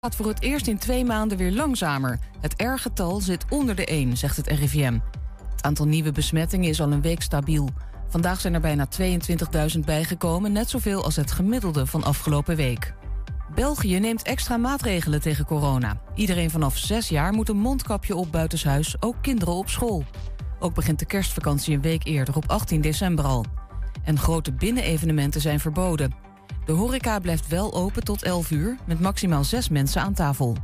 gaat voor het eerst in twee maanden weer langzamer. Het R-getal zit onder de 1, zegt het RIVM. Het aantal nieuwe besmettingen is al een week stabiel. Vandaag zijn er bijna 22.000 bijgekomen, net zoveel als het gemiddelde van afgelopen week. België neemt extra maatregelen tegen corona. Iedereen vanaf 6 jaar moet een mondkapje op buitenshuis, ook kinderen op school. Ook begint de kerstvakantie een week eerder, op 18 december al. En grote binnenevenementen zijn verboden. De horeca blijft wel open tot 11 uur, met maximaal 6 mensen aan tafel.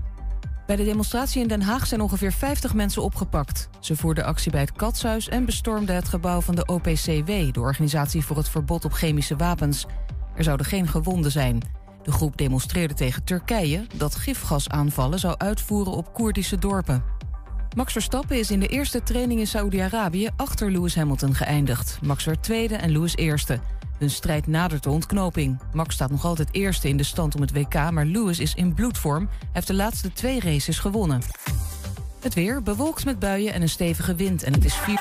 Bij de demonstratie in Den Haag zijn ongeveer 50 mensen opgepakt. Ze voerden actie bij het Katshuis en bestormden het gebouw van de OPCW, de Organisatie voor het Verbod op Chemische Wapens. Er zouden geen gewonden zijn. De groep demonstreerde tegen Turkije dat gifgasaanvallen zou uitvoeren op Koerdische dorpen. Max Verstappen is in de eerste training in Saoedi-Arabië achter Lewis Hamilton geëindigd. Max werd tweede en Lewis eerste. Hun strijd nadert de ontknoping. Max staat nog altijd eerste in de stand om het WK, maar Lewis is in bloedvorm. Hij heeft de laatste twee races gewonnen. Het weer bewolkt met buien en een stevige wind en het is 4.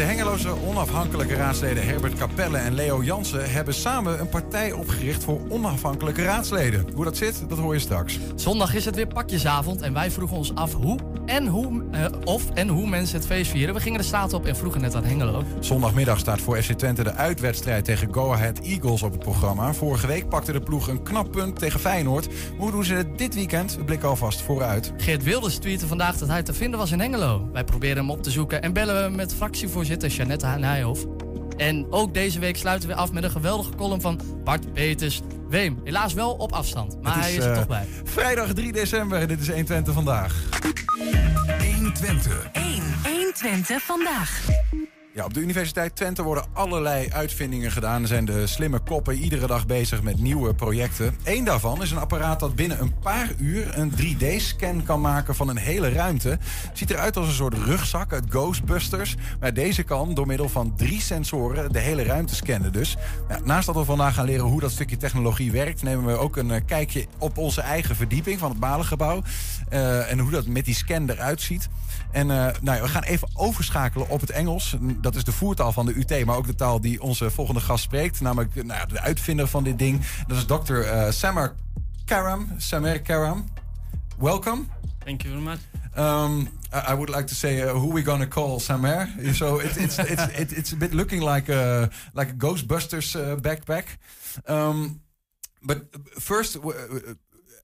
De Hengeloze onafhankelijke raadsleden Herbert Capelle en Leo Jansen hebben samen een partij opgericht voor onafhankelijke raadsleden. Hoe dat zit, dat hoor je straks. Zondag is het weer pakjesavond en wij vroegen ons af hoe en hoe, eh, of en hoe mensen het feest vieren. We gingen de straat op en vroegen net aan Hengelo. Zondagmiddag staat voor FC Twente de uitwedstrijd tegen Go Ahead Eagles op het programma. Vorige week pakte de ploeg een knap punt tegen Feyenoord. Hoe doen ze het dit weekend? We blikken alvast vooruit. Geert Wilders tweette vandaag dat hij te vinden was in Hengelo. Wij proberen hem op te zoeken en bellen we met fractievoorzitter Janette Nijhoff. En ook deze week sluiten we af met een geweldige column van Bart Peters Weem. Helaas wel op afstand, maar hij is er eh, toch bij. Vrijdag 3 december dit is 120 vandaag. 120. 1. 120 vandaag. Op de Universiteit Twente worden allerlei uitvindingen gedaan. Er zijn de slimme koppen iedere dag bezig met nieuwe projecten. Eén daarvan is een apparaat dat binnen een paar uur een 3D-scan kan maken van een hele ruimte. Ziet eruit als een soort rugzak uit Ghostbusters. Maar deze kan door middel van drie sensoren de hele ruimte scannen dus. Naast dat we vandaag gaan leren hoe dat stukje technologie werkt... nemen we ook een eh, kijkje op onze eigen verdieping van het Balengebouw. eh, en hoe dat met die scan eruit ziet. En eh, nou ja, we gaan even overschakelen op het Engels. Dat is de voertaal van de UT, maar ook de taal die onze volgende gast spreekt. Namelijk nou ja, de uitvinder van dit ding. Dat is dokter eh, Samer Karam. Samer Karam. Welcome. Thank you very much. Um, I I would like to say uh, who we gonna call Samer. So it, it's it's it, it's a bit looking like a like a Ghostbusters uh, backpack. Um, but first,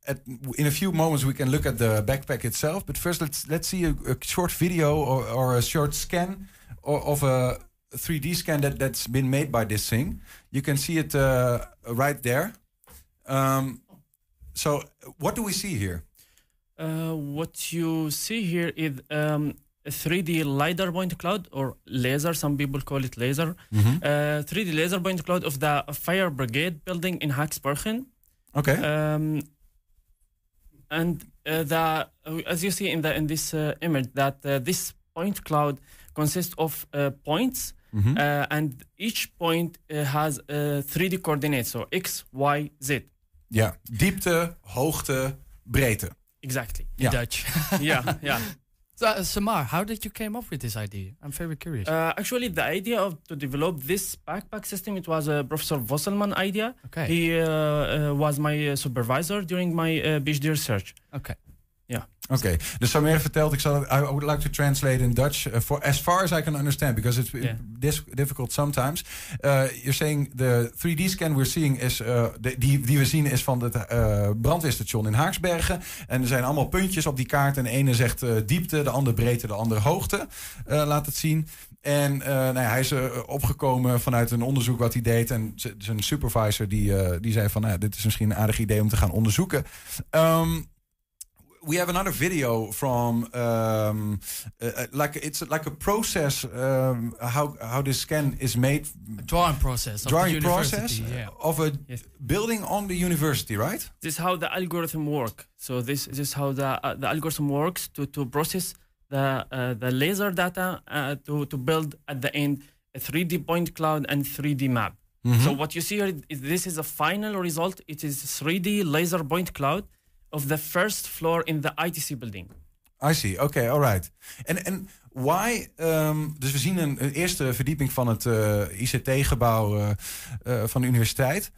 at, in a few moments we can look at the backpack itself. But first, let's let's see a, a short video or, or a short scan or, of a 3D scan that that's been made by this thing. You can see it uh, right there. Um, so, what do we see here? Uh, what you see here is um, a 3D LiDAR point cloud or laser, some people call it laser. Mhm. Uh, 3D laser point cloud of the fire brigade building in Haaksbergen. Okay. Um, and uh, the as you see in the in this uh, image that uh, this point cloud consists of uh, points uh, and each point uh, has uh, 3D coordinates so x y z Ja, diepte, hoogte, breedte. exactly Ja. Dutch. yeah yeah So, uh, Samar, how did you came up with this idea? I'm very curious. Uh, actually, the idea of to develop this backpack system it was a Professor Vosselman idea. Okay. He uh, uh, was my uh, supervisor during my uh, PhD research. okay. Yeah. Oké, dus Samer vertelt, ik zal, I would like to translate in Dutch uh, for as far as I can understand, because it's Yeah. difficult sometimes. Uh, you're saying the 3D scan we're seeing is, uh, de, die, die we zien is van het uh, brandweerstation in Haaksbergen. En er zijn allemaal puntjes op die kaart. En de ene zegt diepte, de andere breedte, de andere hoogte. Laat het zien. En uh, nou ja, hij is uh, opgekomen vanuit een onderzoek wat hij deed. En zijn supervisor die, uh, die zei van, nou, ja, dit is misschien een aardig idee om te gaan onderzoeken. Um, we have another video from um, uh, uh, like it's like a process um, how how this scan is made A drawing process. Of drawing the process Yeah. of a Yes. building on the university, right? This is how the algorithm work. So this, this is how the uh, the algorithm works to to process the uh, the laser data uh, to to build at the end a 3D point cloud and 3D map. So what you see here is this is a final result. It is 3D laser point cloud of the first floor in the ITC building. I see. Oké, alright. En, en why... um, dus we zien een, eerste verdieping van het eh, ICT-gebouw eh, eh, van de universiteit.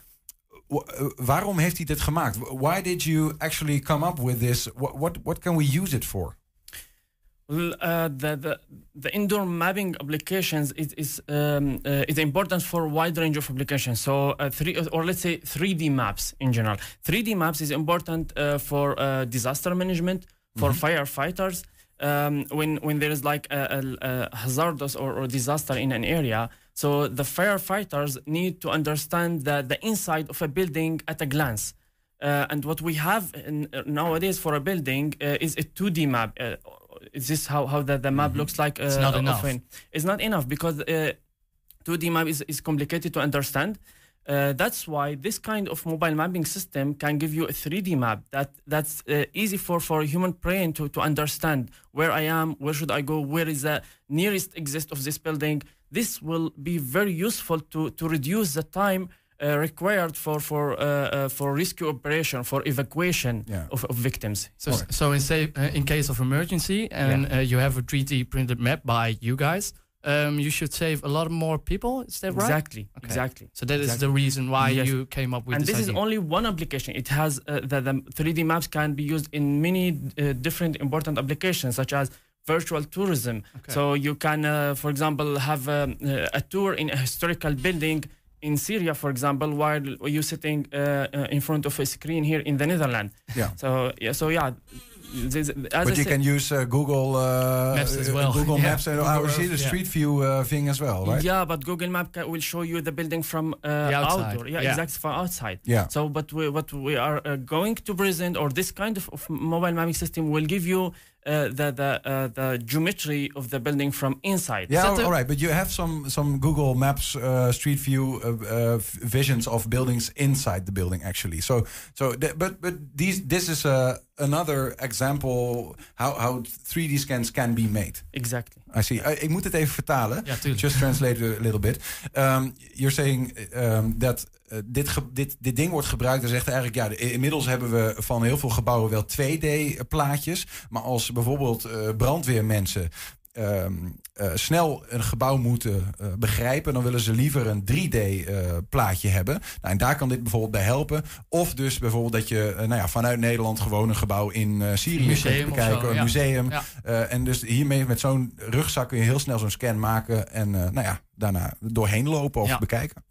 Wa- waarom heeft hij dit gemaakt? Why did you actually come up with this? What, what, what can we use it for? Well, uh, the, the the indoor mapping applications is is um, uh, is important for a wide range of applications. So uh, three or let's say 3D maps in general. 3D maps is important uh, for uh, disaster management for firefighters. Um, when when there is like a, a, a hazardous or, or disaster in an area, so the firefighters need to understand the, the inside of a building at a glance. Uh, and what we have in, uh, nowadays for a building uh, is a 2D map. Is this how, how the, the map looks like? Uh, It's not enough. often? It's not enough because uh, 2D map is, is complicated to understand. Uh, that's why this kind of mobile mapping system can give you a 3D map that that's uh, easy for for a human brain to, to understand where I am, where should I go, where is the nearest exit of this building. This will be very useful to to reduce the time uh, required for for uh, uh, for rescue operation for evacuation Yeah. of, of victims. So, so in say uh, in case of emergency and Yeah. uh, you have a 3D printed map by you guys, um, you should save a lot more people. Is that right? Exactly, Okay. exactly. So that is Exactly. the reason why Yes. you came up with this. and this, this is idea. only one application. It has uh, the, the 3D maps can be used in many uh, different important applications, such as virtual tourism. Okay. So you can, uh, for example, have um, uh, a tour in a historical building in Syria, for example, while you're sitting uh, uh, in front of a screen here in the Netherlands. Yeah. So yeah, so yeah. This, as But I you said- can use uh, Google uh, Maps as well. Google Yeah. Maps and Google I see Earth, the yeah. Street View uh, thing as well, right? Yeah, but Google Map ca- will show you the building from uh, The outside, outdoor. Yeah, yeah. exactly from outside. Yeah. So, but we, what we are uh, going to present, or this kind of, of mobile mapping system, will give you uh, the the uh, the geometry of the building from inside. Yeah, all right. But you have some some Google Maps uh, Street View uh, uh, visions of buildings inside the building, actually. So so, th- but but these this is uh, another example how how 3D scans can be made. Exactly. I see. Uh, ik moet het even vertalen. Ja, tuurlijk. Just translate a little bit. Um, you're saying um, that uh, dit, dit, dit ding wordt gebruikt. Dan zegt eigenlijk, ja, de- inmiddels hebben we van heel veel gebouwen wel 2D-plaatjes. Maar als bijvoorbeeld uh, brandweermensen um, uh, snel een gebouw moeten uh, begrijpen, dan willen ze liever een 3D-plaatje hebben. Nou, en daar kan dit bijvoorbeeld bij helpen. Of dus bijvoorbeeld dat je nou ja, vanuit Nederland gewoon een gebouw in Syrië Museum kunt of bekijken, zo, een ja. museum. Ja. En dus hiermee met zo'n rugzak kun je heel snel zo'n scan maken en nou ja, daarna doorheen lopen of Ja. bekijken.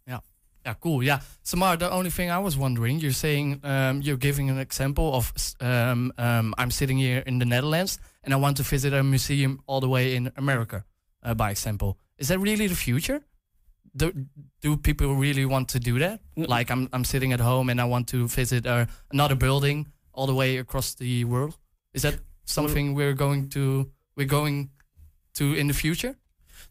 Yeah, cool. Yeah, Samar, the only thing I was wondering, you're saying um, you're giving an example of um, um, I'm sitting here in the Netherlands and I want to visit a museum all the way in America, uh, by example. Is that really the future? Do, do people really want to do that? Like I'm, I'm sitting at home and I want to visit uh, another building all the way across the world. Is that something we're going to we're going to in the future?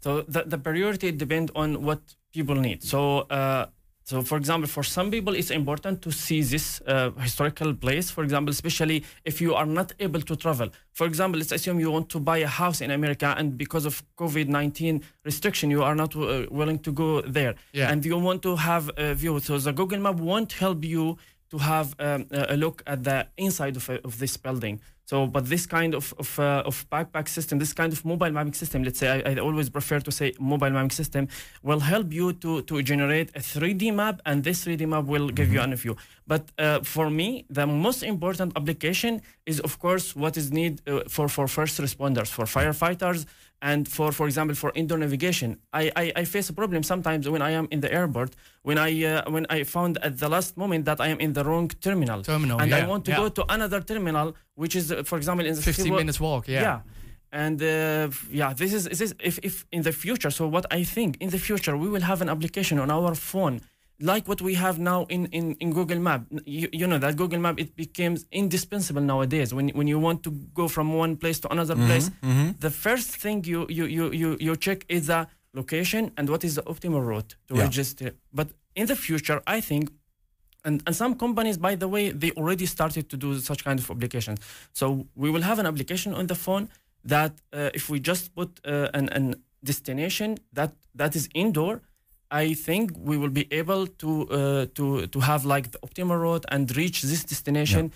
So the, the priority depends on what people need. So uh, so for example, for some people, it's important to see this uh, historical place. For example, especially if you are not able to travel. For example, let's assume you want to buy a house in America, and because of COVID nineteen restriction, you are not uh, willing to go there, Yeah. and you want to have a view. So the Google Map won't help you to have um, a look at the inside of, a, of this building. So, but this kind of of, uh, of backpack system, this kind of mobile mapping system, let's say, I, I always prefer to say mobile mapping system, will help you to to generate a 3D map, and this 3D map will give you an view. But uh, for me, the most important application is, of course, what is need uh, for for first responders, for firefighters, and for for example for indoor navigation. I, I, I face a problem sometimes when I am in the airport when I uh, when I found at the last moment that I am in the wrong terminal, Terminal, and yeah, I want to yeah. go to another terminal, which is, uh, for example, in the 15 civil- minutes walk. Yeah. yeah. And uh, yeah, this is this is if, if in the future. So what I think in the future we will have an application on our phone like what we have now in, in, in Google Map. You, you know that Google Map it becomes indispensable nowadays. When when you want to go from one place to another place, the first thing you you, you, you you check is the location and what is the optimal route to Yeah. register. But in the future, I think and, and some companies, by the way, they already started to do such kind of applications. So we will have an application on the phone that uh, if we just put uh, an, an destination that that is indoor, I think we will be able to uh, to to have like the optimal route and reach this destination.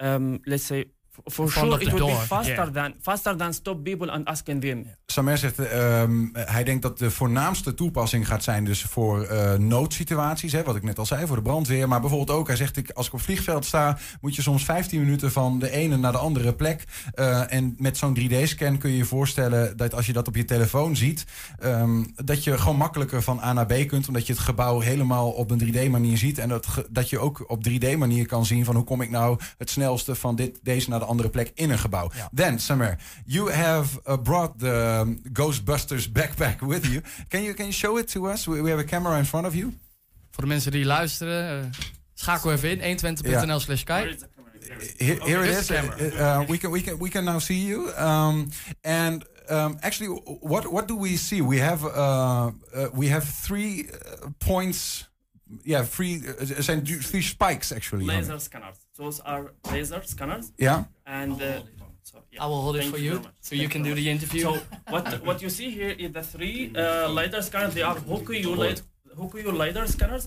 Um, let's say for front sure it will be faster yeah. than faster than stop people and asking them. Samer zegt, ehm, hij denkt dat de voornaamste toepassing gaat zijn dus voor eh, noodsituaties. Hè, wat ik net al zei, voor de brandweer. Maar bijvoorbeeld ook, hij zegt, ik, als ik op vliegveld sta... moet je soms 15 minuten van de ene naar de andere plek. Eh, en met zo'n 3D-scan kun je je voorstellen... dat als je dat op je telefoon ziet... ehm, dat je gewoon makkelijker van A naar B kunt... omdat je het gebouw helemaal op een 3D-manier ziet. En dat, dat je ook op 3D-manier kan zien... van hoe kom ik nou het snelste van dit, deze naar de andere plek in een gebouw. Then, Samer, you have uh, brought the um, Ghostbusters backpack with you. Can you can you show it to us? We, we have a camera in front of you. Voor de mensen die luisteren, eh, schakel even in 120.nl slash kijk. Here, here it is. camera. Uh, uh, we can we can we can now see you. Um, and um, actually, what what do we see? We have uh, uh, we have three uh, points. Yeah, three. Zijn three spikes actually. Laser scanners. Those are laser scanners. Yeah. And uh, so, yeah. I will hold it Thank for you you, very so you can do the interview. So what what you see here is the three uh, lidar scanners. They are Hokuyu lid- Hokuyu lidar scanners,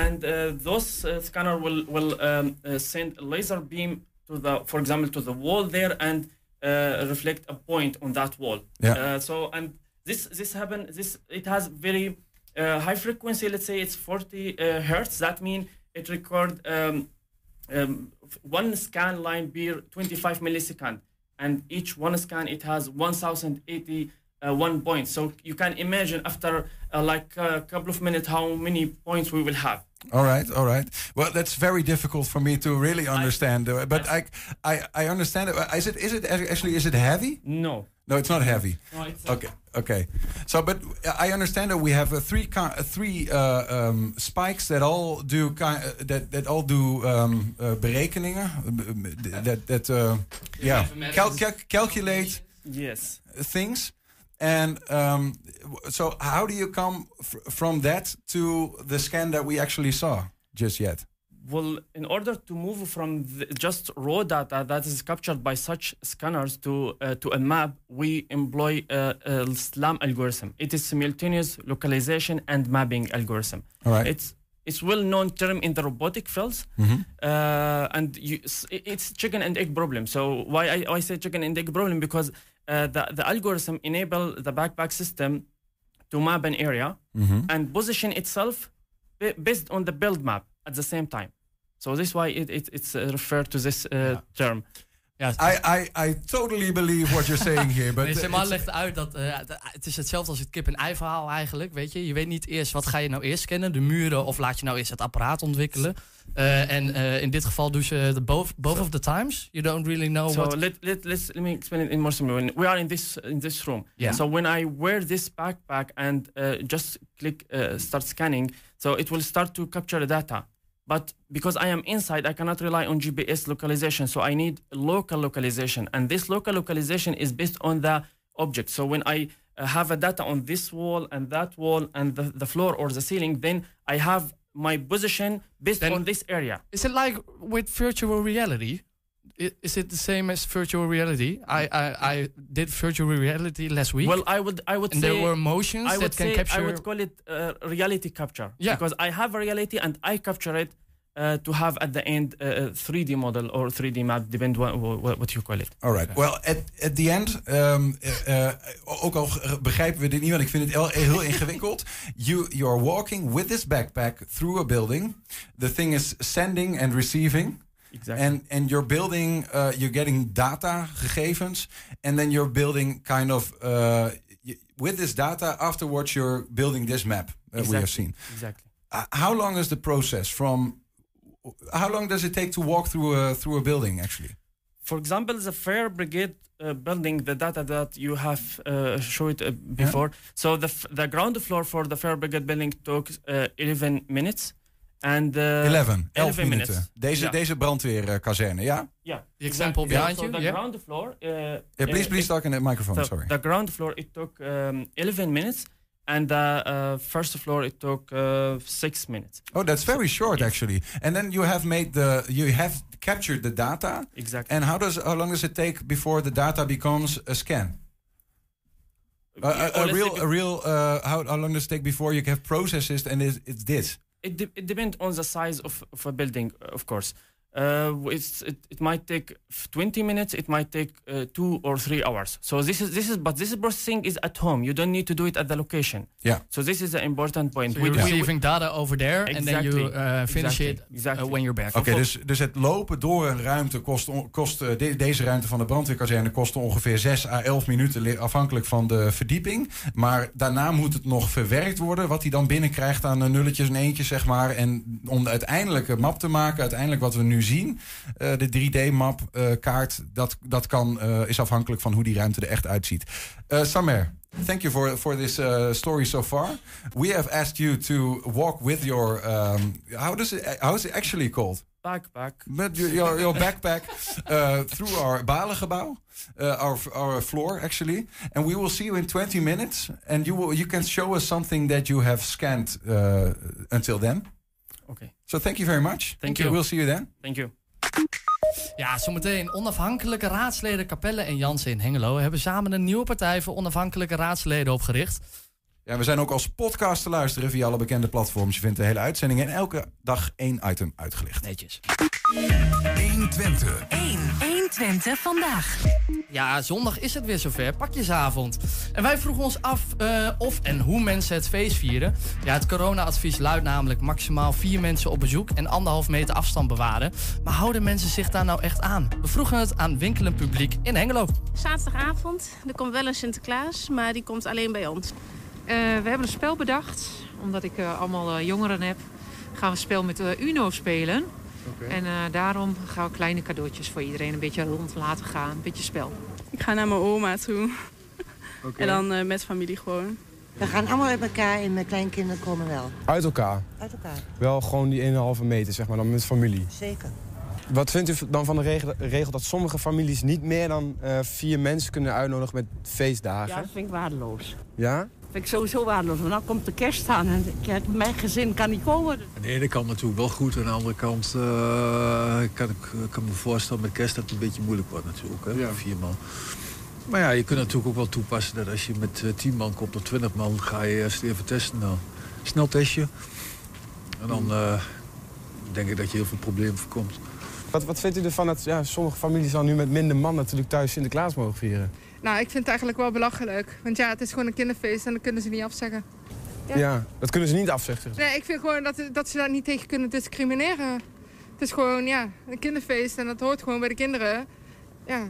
and uh, those uh, scanner will will um, uh, send a laser beam to the, for example, to the wall there and uh, reflect a point on that wall. Yeah. Uh, so and this this happen this it has very uh, high frequency. Let's say it's 40 uh, hertz. That means it record um, um, one scan line be 25 millisecond and each one scan it has 1080 uh, one point so you can imagine after uh, like a couple of minutes how many points we will have All right, all right. Well, that's very difficult for me to really understand. uh, but I, I, I understand it. Is it, is it actually, is it heavy? no No, it's not heavy. no it's Okay, okay. So, but I understand that we have uh, three uh, three uh, um, spikes that all do ki- uh, that that all do um, uh, berekeningen. uh, That that uh, yeah, cal- cal- calculate yes things. And um, so, how do you come fr- from that to the scan that we actually saw just yet? Well in order to move from the just raw data that is captured by such scanners to uh, to a map we employ a, a slam algorithm. It is simultaneous localization and mapping algorithm. All right. It's it's well known term in the robotic fields, uh, and you, it's chicken and egg problem. So why I, I say chicken and egg problem? Because uh, the the algorithm enable the backpack system to map an area and position itself based on the build map at the same time. So this is why it, it it's uh, referred to this uh, term. Ja, I, I I totally believe what you're saying here, but Nee, it's- legt uit dat eh, het- is hetzelfde als het kip-en-ei verhaal eigenlijk. Weet je? je weet niet eerst wat ga je nou eerst scannen, de muren, of laat je nou eerst het apparaat ontwikkelen. Eh, en eh, in dit geval doen ze de both, both of the times. You don't really know So what. let, let, let's, let me explain it in more simple. When we are in this in this room. Yeah. So when I wear this backpack and uh, just click uh, start scanning, so it will start to capture the data. But because I am inside, I cannot rely on GPS localization. So I need local localization, and this local localization is based on the object. So when I uh, have a data on this wall and that wall and the, the floor or the ceiling, then I have my position based Then- on this area. Is it like with virtual reality? I- Is it the same as virtual reality? I, I, I did virtual reality last week. Well, I would I would and say there were motions I that would can say capture. I would call it uh, reality capture. Yeah. Because I have a reality and I capture it uh, to have at the end uh, a 3D model or 3D map, depend what, what, what you call it. All right. Well, at, at the end, um, uh, uh, ook al begrijpen we dit niet, want ik vind het heel, heel ingewikkeld. You you are walking with this backpack through a building. The thing is sending and receiving. Exactly. And and you're building, uh, you're getting data, gegevens, and then you're building kind of uh, with this data. Afterwards, you're building this map uh, we have Exactly. seen. exactly. Uh, how long is the process from? How long does it take to walk through a through a building? Actually, For example, the fire brigade uh, building, the data that you have uh, showed uh, before. So the f- the ground floor for the fire brigade building took uh, 11 minutes. And uh, 11, 11 11 minuten. minutes. Deze, Ja. deze brandweerkazerne, ja? Yeah. The example behind so you, the yeah? ground floor. Uh, Yeah, please, uh, please talk in the microphone, so sorry. The ground floor it took um, 11 minutes, and the uh, first floor it took uh, six minutes. Oh, that's very short actually. And then you have made the, you have captured the data. Exactly. And how does, how long does it take before the data becomes a scan? A, a- a Honestly, real, a real. Uh, how, how long does it take before you have processed it and it's, it's this? It, de- it depends on the size of, of a building, of course. Uh, it's, it, it might take f- 20 minutes. It might take uh, two or three hours. So this is this is but this processing is at home. You don't need to do it at the location. Yeah. So this is the important point. So you're We- we- receiving data over there, and then you uh, finish Exactly. it uh, Exactly. when you're back. Oké, dus, dus het lopen door een ruimte kost, kost de- deze ruimte van de brandweerkazerne kost ongeveer 6 à 11 minuten, li- afhankelijk van de verdieping. Maar daarna moet het nog verwerkt worden, wat hij dan binnenkrijgt aan nulletjes en eentjes, zeg maar. En om de uiteindelijke map te maken, uiteindelijk wat we nu zien, eh, de 3D-map eh, kaart, dat, dat kan, eh, is afhankelijk van hoe die ruimte er echt uitziet. Samer. Thank you for for this uh, story so far. We have asked you to walk with your um, how does it how is it actually called? backpack. Met your, your, your backpack uh, through our balengebouw, uh, our, our floor actually. And we will see you in 20 minutes. And you, will, you can show us something that you have scanned until then. Okay. So thank you very much. Thank you. We'll see you then. Thank you. Ja, zometeen. Onafhankelijke raadsleden Capelle en Jansen in Hengelo hebben samen een nieuwe partij voor onafhankelijke raadsleden opgericht. Ja, we zijn ook als podcast te luisteren via alle bekende platforms. Je vindt de hele uitzending en elke dag één item uitgelicht. Netjes. 120. 1. 120 vandaag. Ja, zondag is het weer zover. Pakjesavond. En wij vroegen ons af eh, of en hoe mensen het feest vieren. Ja, het corona-advies luidt namelijk maximaal vier mensen op bezoek en anderhalf meter afstand bewaren. Maar houden mensen zich daar nou echt aan? We vroegen het aan winkelend publiek in Hengelo. Zaterdagavond, er komt wel een Sinterklaas, maar die komt alleen bij ons. Eh, we hebben een spel bedacht, omdat ik eh, allemaal jongeren heb. Gaan we een spel met eh, Uno spelen. En eh, daarom gaan we kleine cadeautjes voor iedereen een beetje rond laten gaan. Een beetje spel. Ik ga naar mijn oma toe. En dan eh, met familie gewoon. We gaan allemaal uit elkaar en mijn kleinkinderen komen wel. Uit elkaar. Uit elkaar, Wel gewoon die 1,5 meter, zeg maar, dan met familie. zeker. Wat vindt u dan van de regel, regel dat sommige families niet meer dan eh, vier mensen kunnen uitnodigen met feestdagen? Ja, dat vind ik waardeloos. Ja? Vind ik sowieso waardeloos. Want dan komt de kerst aan en ja, mijn gezin kan niet komen. Aan de ene kant natuurlijk wel goed. Aan de andere kant eh, kan ik kan me voorstellen met kerst dat het een beetje moeilijk wordt natuurlijk. Hè? Vier man. Maar ja, je kunt natuurlijk ook wel toepassen dat als je met eh, 10 man komt of 20 man, ga je eerst even testen. Nou, snel testje. En dan eh, denk ik dat je heel veel problemen voorkomt. Wat, wat vindt u ervan dat ja, sommige families dan nu met minder man natuurlijk thuis Sinterklaas mogen vieren? Nou, ik vind het eigenlijk wel belachelijk. Want ja, het is gewoon een kinderfeest en dat kunnen ze niet afzeggen. Ja. Ja. dat kunnen ze niet afzeggen. Nee, ik vind gewoon dat, dat ze daar niet tegen kunnen discrimineren. Het is gewoon, ja, een kinderfeest en dat hoort gewoon bij de kinderen. Ja,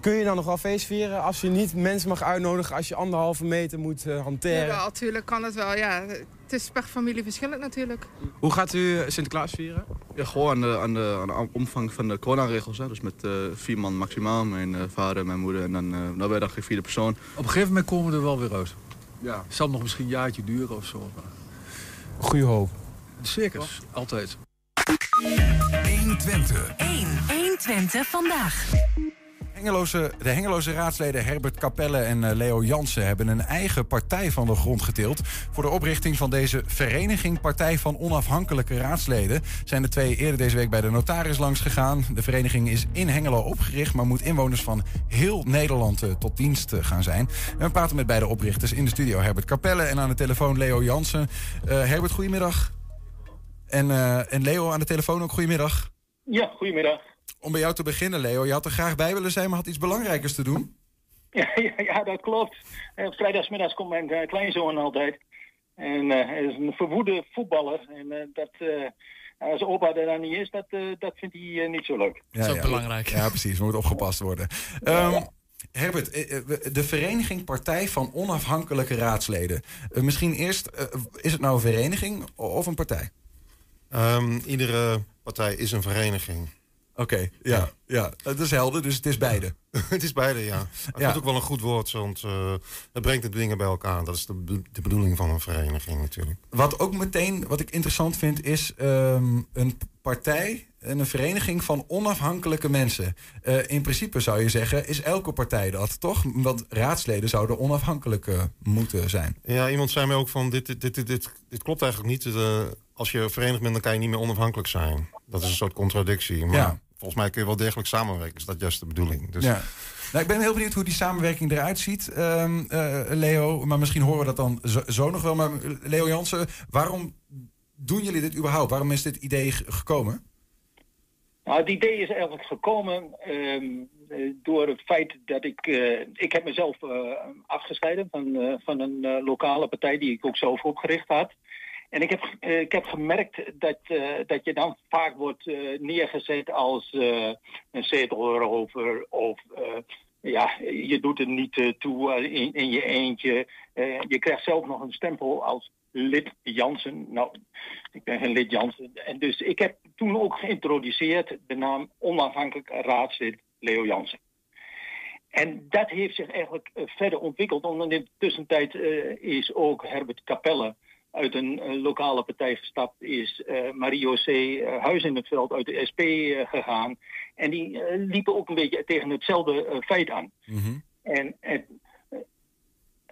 Kun je dan nog wel feest vieren als je niet mensen mag uitnodigen als je anderhalve meter moet eh, hanteren? jawel, natuurlijk kan het wel. Ja, het is per familie verschillend natuurlijk. Hoe gaat u Sinterklaas vieren? Ja, gewoon aan de, aan de, aan de omvang van de coronaregels. Hè. Dus met eh, vier man maximaal. Mijn eh, vader, mijn moeder en dan, eh dan ben je dan geen vierde persoon. Op een gegeven moment komen we er wel weer uit. Ja. Het zal nog misschien een jaartje duren of zo. Maar... Goeie hoop. Zeker, altijd. 120. 1. 120 vandaag. Hengeloze, de Hengeloze raadsleden Herbert Capelle en eh, Leo Jansen hebben een eigen partij van de grond getild. Voor de oprichting van deze vereniging Partij van Onafhankelijke Raadsleden zijn de twee eerder deze week bij de notaris langs gegaan. De vereniging is in Hengelo opgericht, maar moet inwoners van heel Nederland eh, tot dienst eh, gaan zijn. En we praten met beide oprichters in de studio Herbert Capelle en aan de telefoon Leo Jansen. Herbert, goedemiddag. En, en Leo aan de telefoon ook goedemiddag. Ja, goedemiddag. Om bij jou te beginnen, Leo. Je had er graag bij willen zijn, maar had iets belangrijkers te doen. Ja, ja, ja dat klopt. Eh, vrijdagsmiddags komt mijn eh, kleinzoon altijd. En eh, hij is een verwoede voetballer. En eh, dat, eh, als opa er dan niet is, dat, dat vindt hij niet zo leuk. Ja, ja. Ja, precies. Moet opgepast worden. Ehm, Herbert, de vereniging Partij van Onafhankelijke Raadsleden. Misschien eerst, is het nou een vereniging of een partij? Ehm, iedere partij is een vereniging. Oké, ja, ja. Dat is helder, dus het is beide. het is beide, ja. Ik Ja. vind ook wel een goed woord, want eh, het brengt de dingen bij elkaar. Dat is de, be- de bedoeling van een vereniging natuurlijk. Wat ook meteen, wat ik interessant vind, is ehm, een partij en een vereniging van onafhankelijke mensen. Eh, in principe zou je zeggen, is elke partij dat, toch? Want raadsleden zouden onafhankelijk moeten zijn. Ja, iemand zei mij ook van, dit, dit, dit, dit, dit klopt eigenlijk niet. Eh, als je verenigd bent, dan kan je niet meer onafhankelijk zijn. Dat is een soort contradictie. Maar Ja. Volgens mij kun je wel degelijk samenwerken. Is dat juist de bedoeling? Dus Ja. Nou, ik ben heel benieuwd hoe die samenwerking eruit ziet, ehm, eh, Leo. Maar misschien horen we dat dan zo, zo nog wel. Maar Leo Jansen, waarom doen jullie dit überhaupt? Waarom is dit idee ge- gekomen? Nou, het idee is eigenlijk gekomen ehm, eh, door het feit dat ik... eh, ik heb mezelf eh, afgescheiden van, eh, van een eh, lokale partij die ik ook zelf opgericht had. En ik heb, eh, ik heb gemerkt dat, eh, dat je dan vaak wordt eh, neergezet als eh, een zetelrover of... ja, je doet er niet toe in, in je eentje. Je krijgt zelf nog een stempel als lid Jansen. Nou, ik ben geen lid Jansen. En dus ik heb toen ook geïntroduceerd de naam onafhankelijk raadslid Leo Jansen. En dat heeft zich eigenlijk verder ontwikkeld. Want in de tussentijd is ook Herbert Capelle uit een eh, lokale partij gestapt. Is eh Mario C. eh, Huis in het Veld uit de SP eh, gegaan. En die eh, liepen ook een beetje tegen hetzelfde eh, feit aan. En, en eh,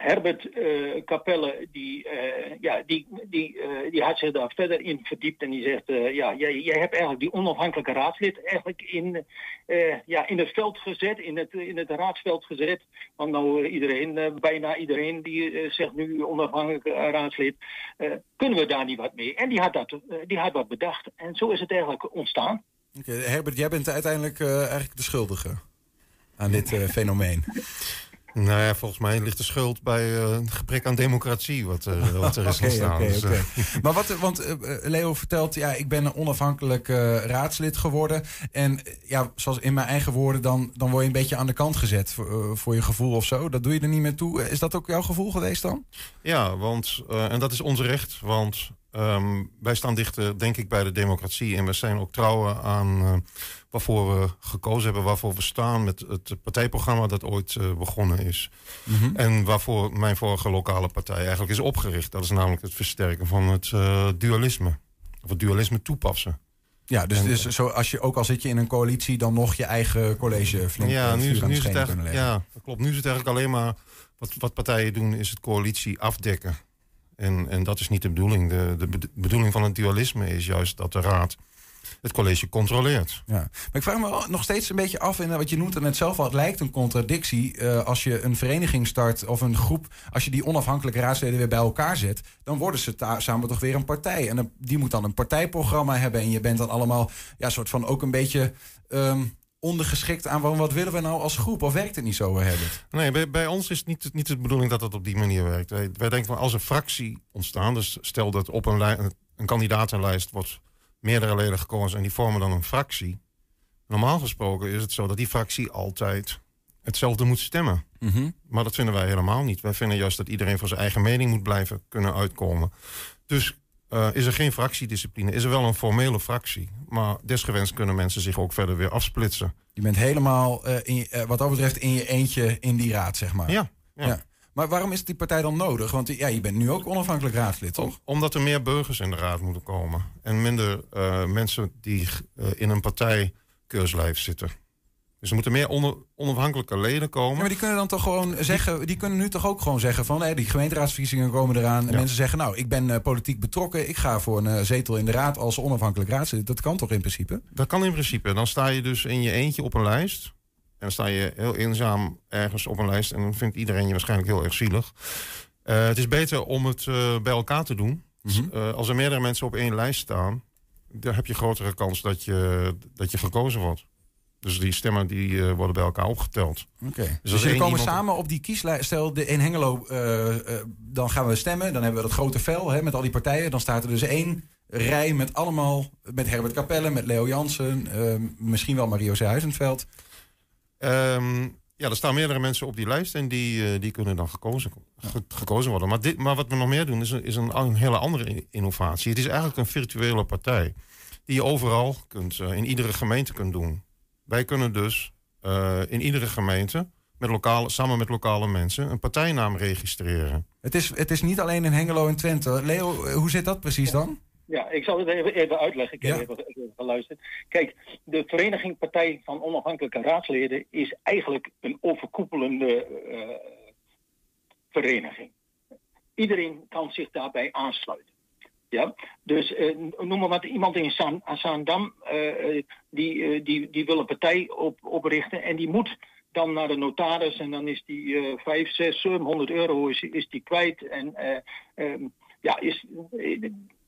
Herbert eh, Capelle, die, eh, ja, die, die, eh, die had zich daar verder in verdiept. En die zegt, ja, jij, hebt eigenlijk die onafhankelijke raadslid eigenlijk in, ja, in het veld gezet, in het, in het raadsveld gezet. Want nou iedereen, bijna iedereen, die zegt nu onafhankelijk eh, raadslid. kunnen we daar niet wat mee? En die had, dat, die had wat bedacht. En zo is het eigenlijk ontstaan. Herbert, jij bent uiteindelijk eigenlijk de schuldige aan dit fenomeen. Nou ja, volgens mij ligt de schuld bij eh, het gebrek aan democratie wat, eh, wat er is Oké, ontstaan. Dus, eh. Maar wat, want Leo vertelt, ja, ik ben een onafhankelijk raadslid geworden. En ja, zoals in mijn eigen woorden, dan, dan word je een beetje aan de kant gezet voor, voor je gevoel of zo. Dat doe je er niet meer toe. Is dat ook jouw gevoel geweest dan? Ja, want, en dat is ons recht, want ehm, wij staan dichter, denk ik, bij de democratie. En we zijn ook trouw aan eh, waarvoor we gekozen hebben, waarvoor we staan met het partijprogramma dat ooit eh, begonnen is. Mhm. En waarvoor mijn vorige lokale partij eigenlijk is opgericht. Dat is namelijk het versterken van het eh, dualisme. Of het dualisme toepassen. Ja, dus, En- dus zo, als je, ook al zit je in een coalitie, dan nog je eigen college flink ja, eh, nu, nu is het schenen eigenlijk, kunnen leggen. ja, dat klopt. Nu is het eigenlijk alleen maar wat, wat partijen doen, is het coalitie afdekken. En, en dat is niet de bedoeling. De, de bed- bedoeling van het dualisme is juist dat de raad het college controleert. Ja. Maar ik vraag me nog steeds een beetje af, en eh, wat je noemt er net zelf al, het lijkt een contradictie. eh, als je een vereniging start of een groep, als je die onafhankelijke raadsleden weer bij elkaar zet, dan worden ze samen toch weer een partij. En die moet dan een partijprogramma hebben. En je bent dan allemaal, ja, soort van ook een beetje ehm, ondergeschikt aan wat, willen we nou als groep? Of werkt het niet zo, eh, Herbert? Nee, bij, bij ons is het niet, niet de bedoeling dat het op die manier werkt. Wij, wij denken van als een fractie ontstaan, dus stel dat op een, een kandidatenlijst wordt meerdere leden gekozen en die vormen dan een fractie. Normaal gesproken is het zo dat die fractie altijd hetzelfde moet stemmen. Mhm. Maar dat vinden wij helemaal niet. Wij vinden juist dat iedereen voor zijn eigen mening moet blijven kunnen uitkomen. Dus eh, is er geen fractiediscipline, is er wel een formele fractie. Maar desgewenst kunnen mensen zich ook verder weer afsplitsen. Je bent helemaal, eh, in eh, wat dat betreft, in je eentje in die raad, zeg maar. Ja, ja. Maar waarom is die partij dan nodig? Want ja, je bent nu ook onafhankelijk raadslid, toch? Omdat er meer burgers in de raad moeten komen. En minder mensen die in een partijkeurslijf zitten. Dus er moeten meer onder- onafhankelijke leden komen. Ja, maar die kunnen dan toch gewoon zeggen, die kunnen nu toch ook gewoon zeggen van hé, die gemeenteraadsverkiezingen komen eraan. En Ja. mensen zeggen, nou, ik ben eh, politiek betrokken, ik ga voor een eh, zetel in de raad als onafhankelijk raadslid. Dat kan toch in principe? Dat kan in principe. Dan sta je dus in je eentje op een lijst. En dan sta je heel eenzaam ergens op een lijst. En dan vindt iedereen je waarschijnlijk heel erg zielig. Eh, het is beter om het bij elkaar te doen. Dus, eh, als er meerdere mensen op één lijst staan... dan heb je grotere kans dat je, dat je gekozen wordt. Dus die stemmen die, eh, worden bij elkaar opgeteld. Oké. Dus Dus, jullie komen iemand- samen op die kieslijst. Stel, de, in Hengelo, eh, eh, dan gaan we stemmen. Dan hebben we dat grote vel hè, met al die partijen. Dan staat er dus één rij met allemaal... met Herbert Capelle, met Leo Jansen... misschien wel Mario C. Huizenveld. Ehm, ja, er staan meerdere mensen op die lijst en die, die kunnen dan gekozen, ge- gekozen worden. Maar, dit, maar wat we nog meer doen is, een, is een, een hele andere innovatie. Het is eigenlijk een virtuele partij. die je overal kunt, in iedere gemeente kunt doen. Wij kunnen dus eh, in iedere gemeente, met lokale, samen met lokale mensen, een partijnaam registreren. Het is, het is niet alleen in Hengelo en Twente. Leo, hoe zit dat precies dan? Ja, ik zal het even, even uitleggen. Ik heb even, even geluisterd. Kijk, de Vereniging Partij van Onafhankelijke Raadsleden is eigenlijk een overkoepelende eh, vereniging. Iedereen kan zich daarbij aansluiten. Ja? Dus eh, noem maar wat, iemand in Zaan- Zaandam, eh, die, eh, die, die wil een partij op, oprichten en die moet dan naar de notaris en dan is die eh 5, 6, 700 euro is, is die kwijt. En eh, ehm, ja, is,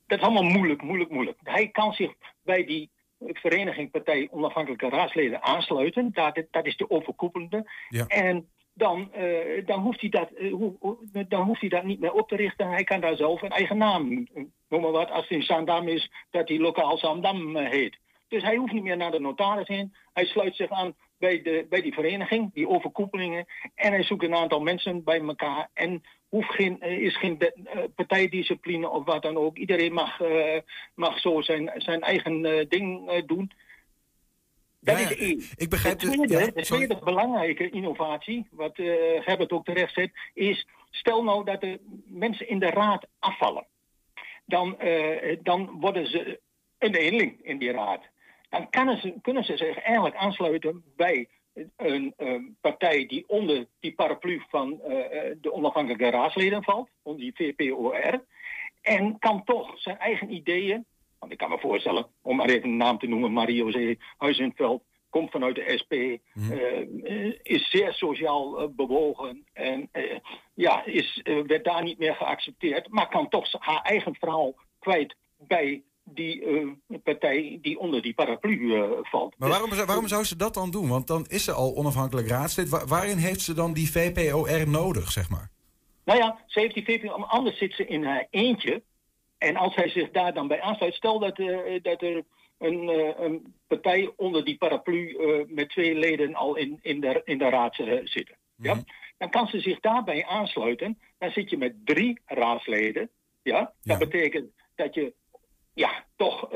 dat is allemaal moeilijk, moeilijk, moeilijk. Hij kan zich bij die vereniging Partij Onafhankelijke Raadsleden aansluiten. Dat, dat is de overkoepelende. Ja. En dan, eh, dan, hoeft hij dat, eh, hoeft hij dat niet meer op te richten. Hij kan daar zelf een eigen naam, noem maar wat, als het in is, dat hij lokaal Zaandam eh, heet. Dus hij hoeft niet meer naar de notaris heen. Hij sluit zich aan bij, de, bij die vereniging, die overkoepelingen. En hij zoekt een aantal mensen bij elkaar. En hoeft geen, is geen partijdiscipline of wat dan ook. Iedereen mag, mag zo zijn, zijn eigen ding doen. Dat is één. Ik begrijp de de- tweede, ja, de tweede belangrijke innovatie, wat eh Herbert ook terecht zet, is stel nou dat de mensen in de raad afvallen. Dan, eh, dan worden ze een eenling in die raad. Dan kunnen ze, kunnen ze zich eigenlijk aansluiten bij een partij die onder die paraplu van eh, de onafhankelijke raadsleden valt, onder die VPOR. En kan toch zijn eigen ideeën, want ik kan me voorstellen, om maar even een naam te noemen, Marie-José Huizenveld, komt vanuit de SP, eh, eh, is zeer sociaal eh, bewogen en ja, is, werd daar niet meer geaccepteerd, maar kan toch haar eigen verhaal kwijt bij die partij die onder die paraplu valt. Maar waarom, zou- waarom zou ze dat dan doen? Want dan is ze al onafhankelijk raadslid. Wa- waarin heeft ze dan die VPOR nodig, zeg maar? Nou ja, ze heeft die VPO, anders zit ze in haar eentje. En als hij zich daar dan bij aansluit, stel dat, eh, dat er een, eh, een partij onder die paraplu eh, met twee leden al in, in, de, in de raad zitten. Ja? Dan kan ze zich daarbij aansluiten. Dan zit je met drie raadsleden. Ja? Dat betekent dat je ja, toch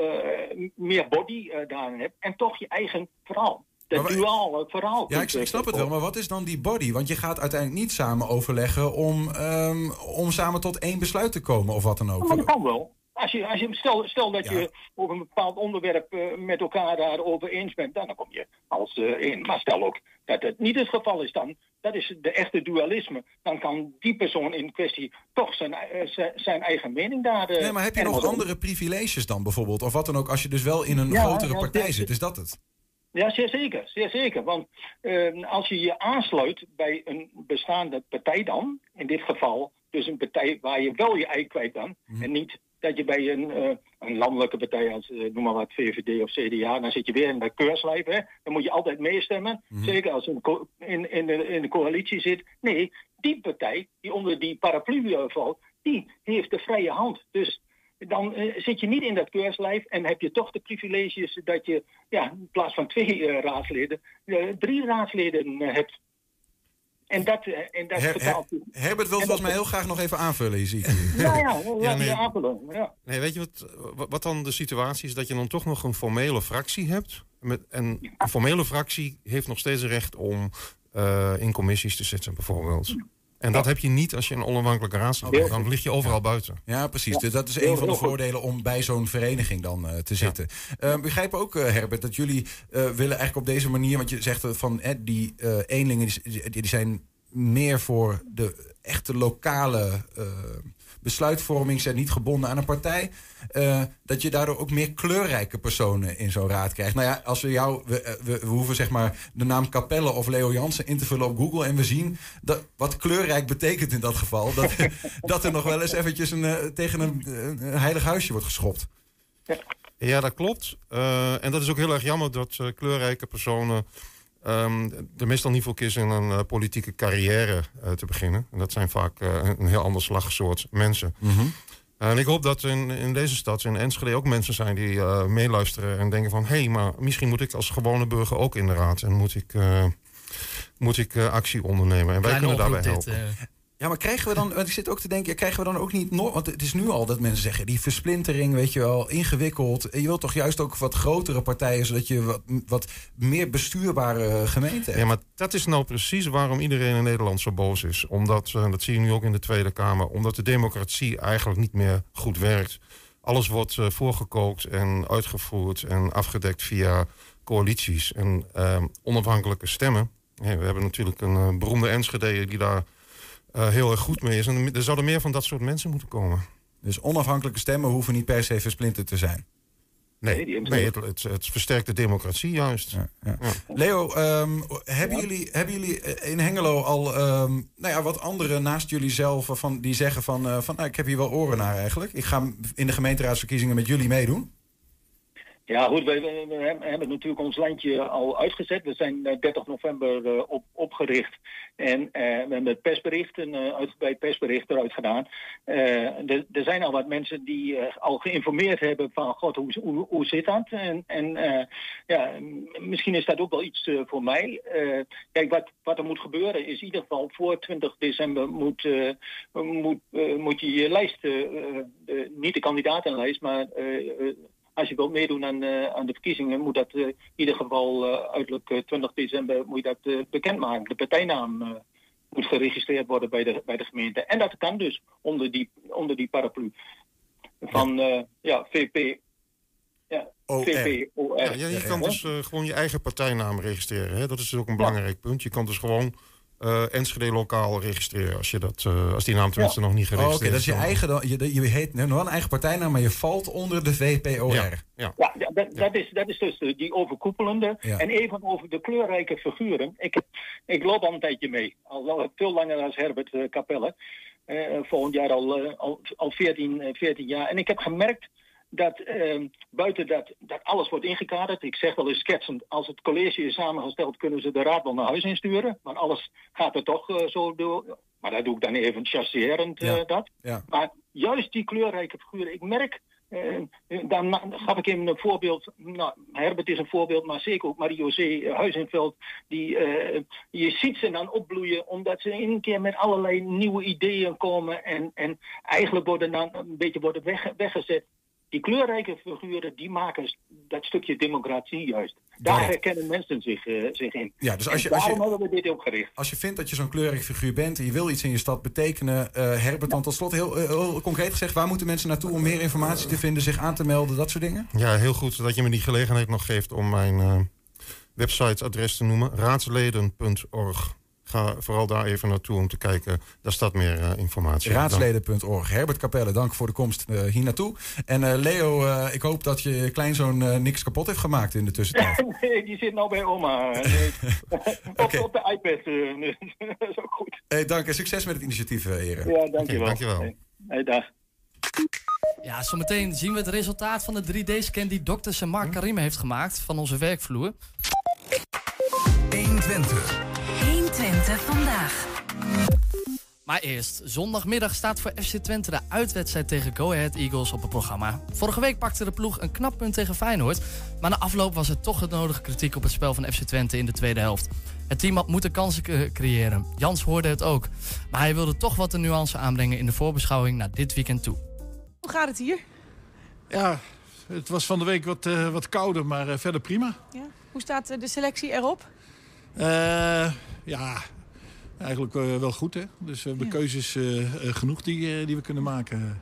meer body daarin hebt. En toch je eigen verhaal. Dat duale verhaal. Ja, ik, ik snap het wel, maar wat is dan die body? Want je gaat uiteindelijk niet samen overleggen om, ehm, om samen tot één besluit te komen of wat dan ook. Maar dat kan wel. Als je, als je, stel, stel dat je over een bepaald onderwerp eh, met elkaar daarover eens bent, dan kom je als eh één. Maar stel ook dat het niet het geval is dan, dat is de echte dualisme. Dan kan die persoon in kwestie toch zijn, eh, zijn, eigen mening daar... eh, Nee, maar heb je nog andere privileges dan bijvoorbeeld? Of wat dan ook, als je dus wel in een Ja, grotere ja, partij dit- zit, is dat het? Ja, zeer zeker. Zeer zeker. Want eh, als je je aansluit bij een bestaande partij dan, in dit geval dus een partij waar je wel je ei kwijt kan, en niet dat je bij een, eh, een landelijke partij als, eh, noem maar wat, VVD of CDA, dan zit je weer in de keurslijf, hè? dan moet je altijd meestemmen. Zeker als je in, co- in, in, de, in de coalitie zit. Nee, die partij die onder die paraplu eh, valt, die heeft de vrije hand. Dus dan eh, zit je niet in dat keurslijf en heb je toch de privileges dat je ja, in plaats van twee eh, raadsleden, eh, drie raadsleden hebt. En dat, en dat Her- her- vertaalt. Herbert wil En volgens mij heel graag nog even aanvullen, zie ik hier. Ja, ja, laat Ja, nee. aanvullen. Ja. Nee, weet je wat, wat- dan de situatie is? Dat je dan toch nog een formele fractie hebt. Met, en een formele fractie heeft nog steeds recht om eh, in commissies te zitten, bijvoorbeeld. En dat heb je niet als je een onafhankelijke raadslid bent. Dan lig je overal buiten. Ja, precies. Dus dat is een van de voordelen om bij zo'n vereniging dan eh, te zitten. Eh, begrijp ook, eh, Herbert, dat jullie eh, willen eigenlijk op deze manier... want je zegt van die eh, eenlingen die, die zijn meer voor de echte lokale besluitvorming... zijn niet gebonden aan een partij. eh, dat je daardoor ook meer kleurrijke personen in zo'n raad krijgt. Nou ja, als we jou... We, eh, we, we hoeven zeg maar de naam Capelle of Leo Jansen in te vullen op Google... en we zien dat, wat kleurrijk betekent in dat geval... dat, dat er nog wel eens eventjes een, eh, tegen een, een heilig huisje wordt geschopt. Ja, dat klopt. Eh, en dat is ook heel erg jammer dat kleurrijke personen ehm, er meestal niet voor kiezen een eh, politieke carrière eh, te beginnen. En dat zijn vaak eh, een heel ander slagsoort mensen. En ik hoop dat in, in deze stad, in Enschede, ook mensen zijn die meeluisteren en denken van... hé, hey, maar misschien moet ik als gewone burger ook in de raad en moet ik, moet ik actie ondernemen. En wij Kleine kunnen daarbij helpen. dit. Ja, maar krijgen we dan, want ik zit ook te denken, krijgen we dan ook niet want het is nu al dat mensen zeggen, die versplintering, weet je wel, ingewikkeld. Je wilt toch juist ook wat grotere partijen, zodat je wat, wat meer bestuurbare gemeenten hebt. Ja, maar dat is nou precies waarom iedereen in Nederland zo boos is. Omdat, dat zie je nu ook in de Tweede Kamer, omdat de democratie eigenlijk niet meer goed werkt. Alles wordt eh, voorgekookt en uitgevoerd en afgedekt via coalities en eh, onafhankelijke stemmen. We hebben natuurlijk een eh, beroemde Enschede die daar eh, heel erg goed mee is. En er zouden meer van dat soort mensen moeten komen. Dus onafhankelijke stemmen hoeven niet per se versplinterd te zijn. Nee, nee het, het, het versterkt de democratie juist. Ja, Leo, ehm, hebben, jullie, hebben jullie in Hengelo al ehm, nou ja, wat anderen naast jullie zelf van, die zeggen van, eh, van nou, ik heb hier wel oren naar eigenlijk. Ik ga in de gemeenteraadsverkiezingen met jullie meedoen? Ja, goed, we, hebben natuurlijk ons landje al uitgezet. We zijn eh, 30 november eh, op, opgericht. En eh, we hebben het persbericht, een uitgebreid persbericht eruit gedaan. Eh, er, zijn al wat mensen die eh, al geïnformeerd hebben van, god, hoe, hoe, hoe zit dat? En, en eh, ja, misschien is dat ook wel iets eh, voor mij. Eh, kijk, wat, wat er moet gebeuren is in ieder geval voor 20 december moet, eh, moet, eh, moet je je lijst, eh, eh, niet de kandidatenlijst, maar eh, eh, als je wilt meedoen aan, eh, aan de verkiezingen, moet dat eh, in ieder geval eh, uiterlijk eh, 20 december moet je dat eh, bekendmaken. De partijnaam eh, moet geregistreerd worden bij de, bij de gemeente. En dat kan dus onder die, onder die paraplu van ja, ja VP. Ja, VPOR. Ja, ja, je kan dus gewoon je eigen partijnaam registreren. Hè? Dat is dus ook een belangrijk punt. Je kan dus gewoon eh, Enschede lokaal registreren als, je dat, eh, als die naam tenminste nog niet Oh, Oké, geregistreerd dat is je eigen, dan- je, je heet nou, nog wel een eigen partijnaam, maar je valt onder de VPOR. Ja. Ja, ja, dat, dat, is, dat is dus de- die overkoepelende. Ja. En even over de kleurrijke figuren. Ik, ik loop al een tijdje mee. Al wel veel langer als Herbert eh, Capelle. Volgend jaar al, al, al 14, eh, 14 jaar. En ik heb gemerkt dat eh, buiten dat, dat alles wordt ingekaderd. Ik zeg wel eens schetsend, als het college is samengesteld... kunnen ze de raad wel naar huis insturen. Want alles gaat er toch eh, zo door. Maar dat doe ik dan even chasserend eh, dat. Ja. Maar juist die kleurrijke figuren, ik merk. eh, dan gaf ik hem een voorbeeld. Nou, Herbert is een voorbeeld, maar zeker ook Marie-José Huizenveld. Die, je ziet ze dan opbloeien omdat ze in een keer met allerlei nieuwe ideeën komen. En, en eigenlijk worden dan een beetje worden weg, weggezet. Die kleurrijke figuren die maken dat stukje democratie juist. Daar herkennen mensen zich, eh, zich in. Ja, dus als je- als je- daarom hebben we dit ook gericht. Als je vindt dat je zo'n kleurig figuur bent en je wil iets in je stad betekenen, eh, Herbert, dan tot slot heel, eh, heel concreet gezegd, waar moeten mensen naartoe om meer informatie te vinden, zich aan te melden, dat soort dingen? Ja, heel goed dat je me die gelegenheid nog geeft om mijn eh, websiteadres te noemen. Raadsleden.org. Ga vooral daar even naartoe om te kijken. Daar staat meer eh, informatie. Raadsleden.org. Herbert Capelle, dank voor de komst eh, hier naartoe. En eh, Leo, eh, ik hoop dat je kleinzoon niks kapot heeft gemaakt in de tussentijd. nee, die zit nou bij oma. Nee. op, op de iPad. eh, dat is ook goed. Hey, dank en succes met het initiatief, heren. Ja, dankjewel. dankjewel. Hey, hey, dag. Ja, zometeen zien we het resultaat van de 3D-scan die dokter Mark Karim heeft gemaakt van onze werkvloer. 120. 120 vandaag. Maar eerst, zondagmiddag staat voor FC Twente de uitwedstrijd tegen Go Ahead Eagles op het programma. Vorige week pakte de ploeg een knap punt tegen Feyenoord. Maar na afloop was er toch het nodige kritiek op het spel van FC Twente in de tweede helft. Het team had moeten kansen creëren. Jans hoorde het ook. Maar hij wilde toch wat de nuance aanbrengen in de voorbeschouwing naar dit weekend toe. Hoe gaat het hier? Ja, het was van de week wat, eh, wat kouder, maar eh, verder prima. Ja. Hoe staat eh, de selectie erop? Eh, ja, eigenlijk eh, wel goed hè. Dus we hebben Ja. keuzes eh, genoeg die, die we kunnen maken.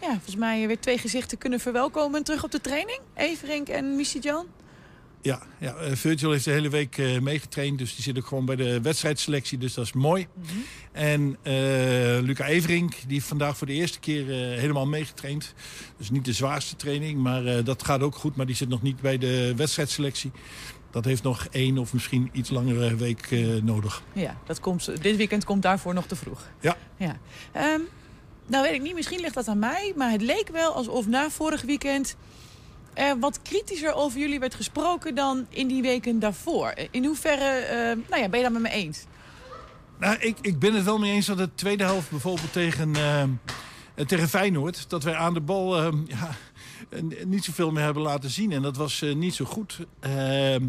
Ja, volgens mij weer twee gezichten kunnen verwelkomen terug op de training. Everink en Missy-Jan. Ja, ja Virgil heeft de hele week meegetraind, dus die zit ook gewoon bij de wedstrijdselectie, dus dat is mooi. En eh, Luca Everink, die vandaag voor de eerste keer helemaal meegetraind. Dus niet de zwaarste training, maar dat gaat ook goed, maar die zit nog niet bij de wedstrijdselectie. Dat heeft nog één of misschien iets langere week eh, nodig. Ja, dat komt, dit weekend komt daarvoor nog te vroeg. Ja. Ja. Ehm, nou weet ik niet, misschien ligt dat aan mij. Maar het leek wel alsof na vorig weekend wat kritischer over jullie werd gesproken dan in die weken daarvoor. In hoeverre eh, nou ja, ben je dat met me eens? Nou, ik, ik ben het wel mee eens dat de tweede helft bijvoorbeeld tegen, eh, eh, tegen Feyenoord... dat wij aan de bal ja, niet zoveel meer hebben laten zien. En dat was eh, niet zo goed. Ehm,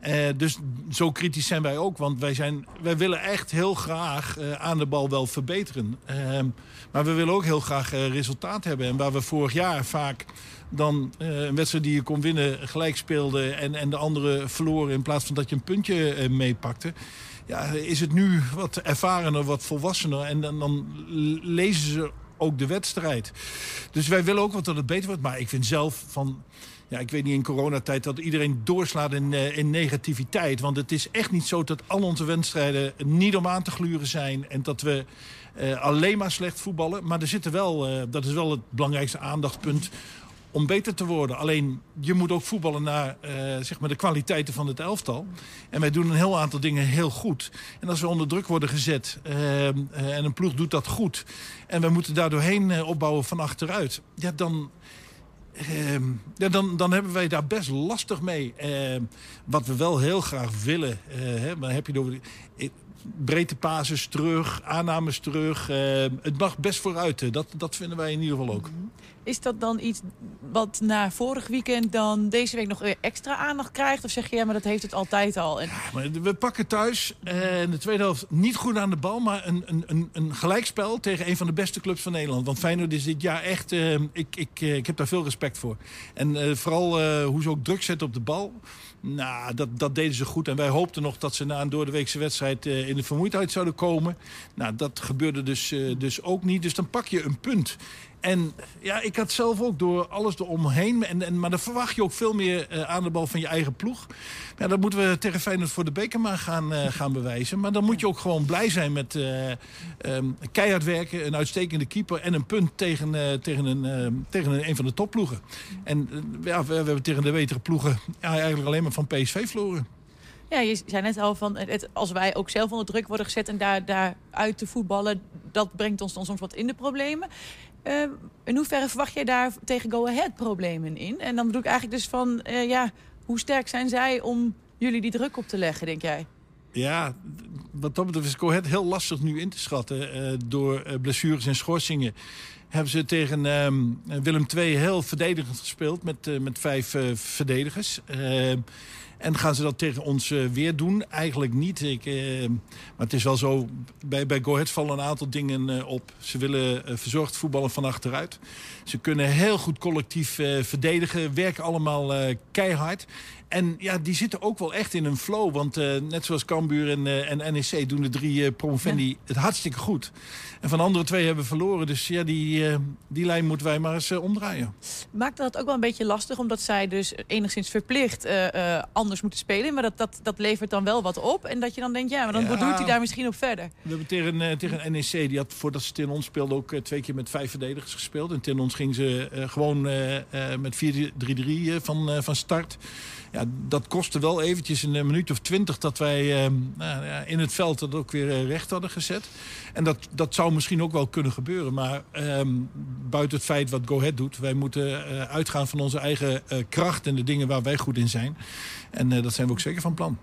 Eh, dus zo kritisch zijn wij ook. Want wij, zijn, wij willen echt heel graag eh, aan de bal wel verbeteren. Ehm, maar we willen ook heel graag eh, resultaat hebben. En waar we vorig jaar vaak dan eh, een wedstrijd die je kon winnen gelijk speelde... en, en de andere verloren in plaats van dat je een puntje eh, meepakte... Ja, is het nu wat ervarener, wat volwassener. En dan, dan lezen ze ook de wedstrijd. Dus wij willen ook wat dat het beter wordt. Maar ik vind zelf van... Ja, ik weet niet in coronatijd dat iedereen doorslaat in, eh, in negativiteit. Want het is echt niet zo dat al onze wedstrijden niet om aan te gluren zijn. En dat we eh, alleen maar slecht voetballen. Maar er zitten wel, eh, dat is wel het belangrijkste aandachtspunt om beter te worden. Alleen, je moet ook voetballen naar eh, zeg maar de kwaliteiten van het elftal. En wij doen een heel aantal dingen heel goed. En als we onder druk worden gezet eh, en een ploeg doet dat goed... en we moeten daar doorheen eh, opbouwen van achteruit... ja, dan, Ehm, ja, dan, dan hebben wij daar best lastig mee. Ehm, wat we wel heel graag willen, hè, maar heb je eh, breedte pases terug, aannames terug. Ehm, het mag best vooruit. Dat, dat vinden wij in ieder geval ook. Is dat dan iets wat na vorig weekend dan deze week nog extra aandacht krijgt? Of zeg je, ja, maar dat heeft het altijd al? En... Maar we pakken thuis eh, in de tweede helft niet goed aan de bal... maar een, een, een, gelijkspel tegen een van de beste clubs van Nederland. Want Feyenoord is dit jaar echt... eh, ik, ik, eh, ik heb daar veel respect voor. En vooral hoe ze ook druk zetten op de bal... Nou, dat, dat deden ze goed. En wij hoopten nog dat ze na een doordeweekse wedstrijd in de vermoeidheid zouden komen. Nou, dat gebeurde dus, dus ook niet. Dus dan pak je een punt. En ja, ik had zelf ook door alles eromheen. En, en, maar dan verwacht je ook veel meer eh, aan de bal van je eigen ploeg. Ja, dat moeten we tegen Feyenoord voor de beker maar gaan, eh, gaan bewijzen. Maar dan moet je ook gewoon blij zijn met ehm, keihard werken, een uitstekende keeper en een punt tegen, tegen, een, ehm, tegen een, van de topploegen. En ja, we, hebben tegen de betere ploegen eigenlijk alleen maar van PSV verloren. Ja, je zei net al van, het, als wij ook zelf onder druk worden gezet en daar, daar uit te voetballen, dat brengt ons dan soms wat in de problemen. Eh, in hoeverre verwacht jij daar tegen Go Ahead problemen in? En dan bedoel ik eigenlijk dus van, eh, ja, hoe sterk zijn zij om jullie die druk op te leggen, denk jij? Ja, wat dat betreft is Go Ahead heel lastig nu in te schatten. eh, door blessures en schorsingen hebben ze tegen ehm, Willem II heel verdedigend gespeeld met, met vijf verdedigers. En gaan ze dat tegen ons eh, weer doen? Eigenlijk niet. Ik, eh, maar het is wel zo, bij, bij Go Ahead vallen een aantal dingen eh, op. Ze willen verzorgd voetballen van achteruit. Ze kunnen heel goed collectief verdedigen, werken allemaal keihard. En ja, die zitten ook wel echt in een flow. Want eh, net zoals Cambuur en, eh, en NEC doen de drie eh, promovendi het hartstikke goed. En van de andere twee hebben we verloren. Dus ja, die, die lijn moeten wij maar eens omdraaien. Maakt dat ook wel een beetje lastig, omdat zij dus enigszins verplicht anders moeten spelen. Maar dat, dat, dat levert dan wel wat op. En dat je dan denkt, ja, maar dan Ja. bedoelt hij daar misschien op verder. We hebben tegen, tegen NEC, die had voordat ze tegen ons speelde ook twee keer met vijf verdedigers gespeeld. En tegen ons ging ze gewoon met 4-3-3 eh, van, van start. Ja, dat kostte wel eventjes een eh, minuut of twintig dat wij eh, nou, ja, in het veld dat ook weer eh, recht hadden gezet. En dat, dat zou misschien ook wel kunnen gebeuren. Maar ehm, buiten het feit wat Go Ahead doet, wij moeten uitgaan van onze eigen kracht en de dingen waar wij goed in zijn. En dat zijn we ook zeker van plan.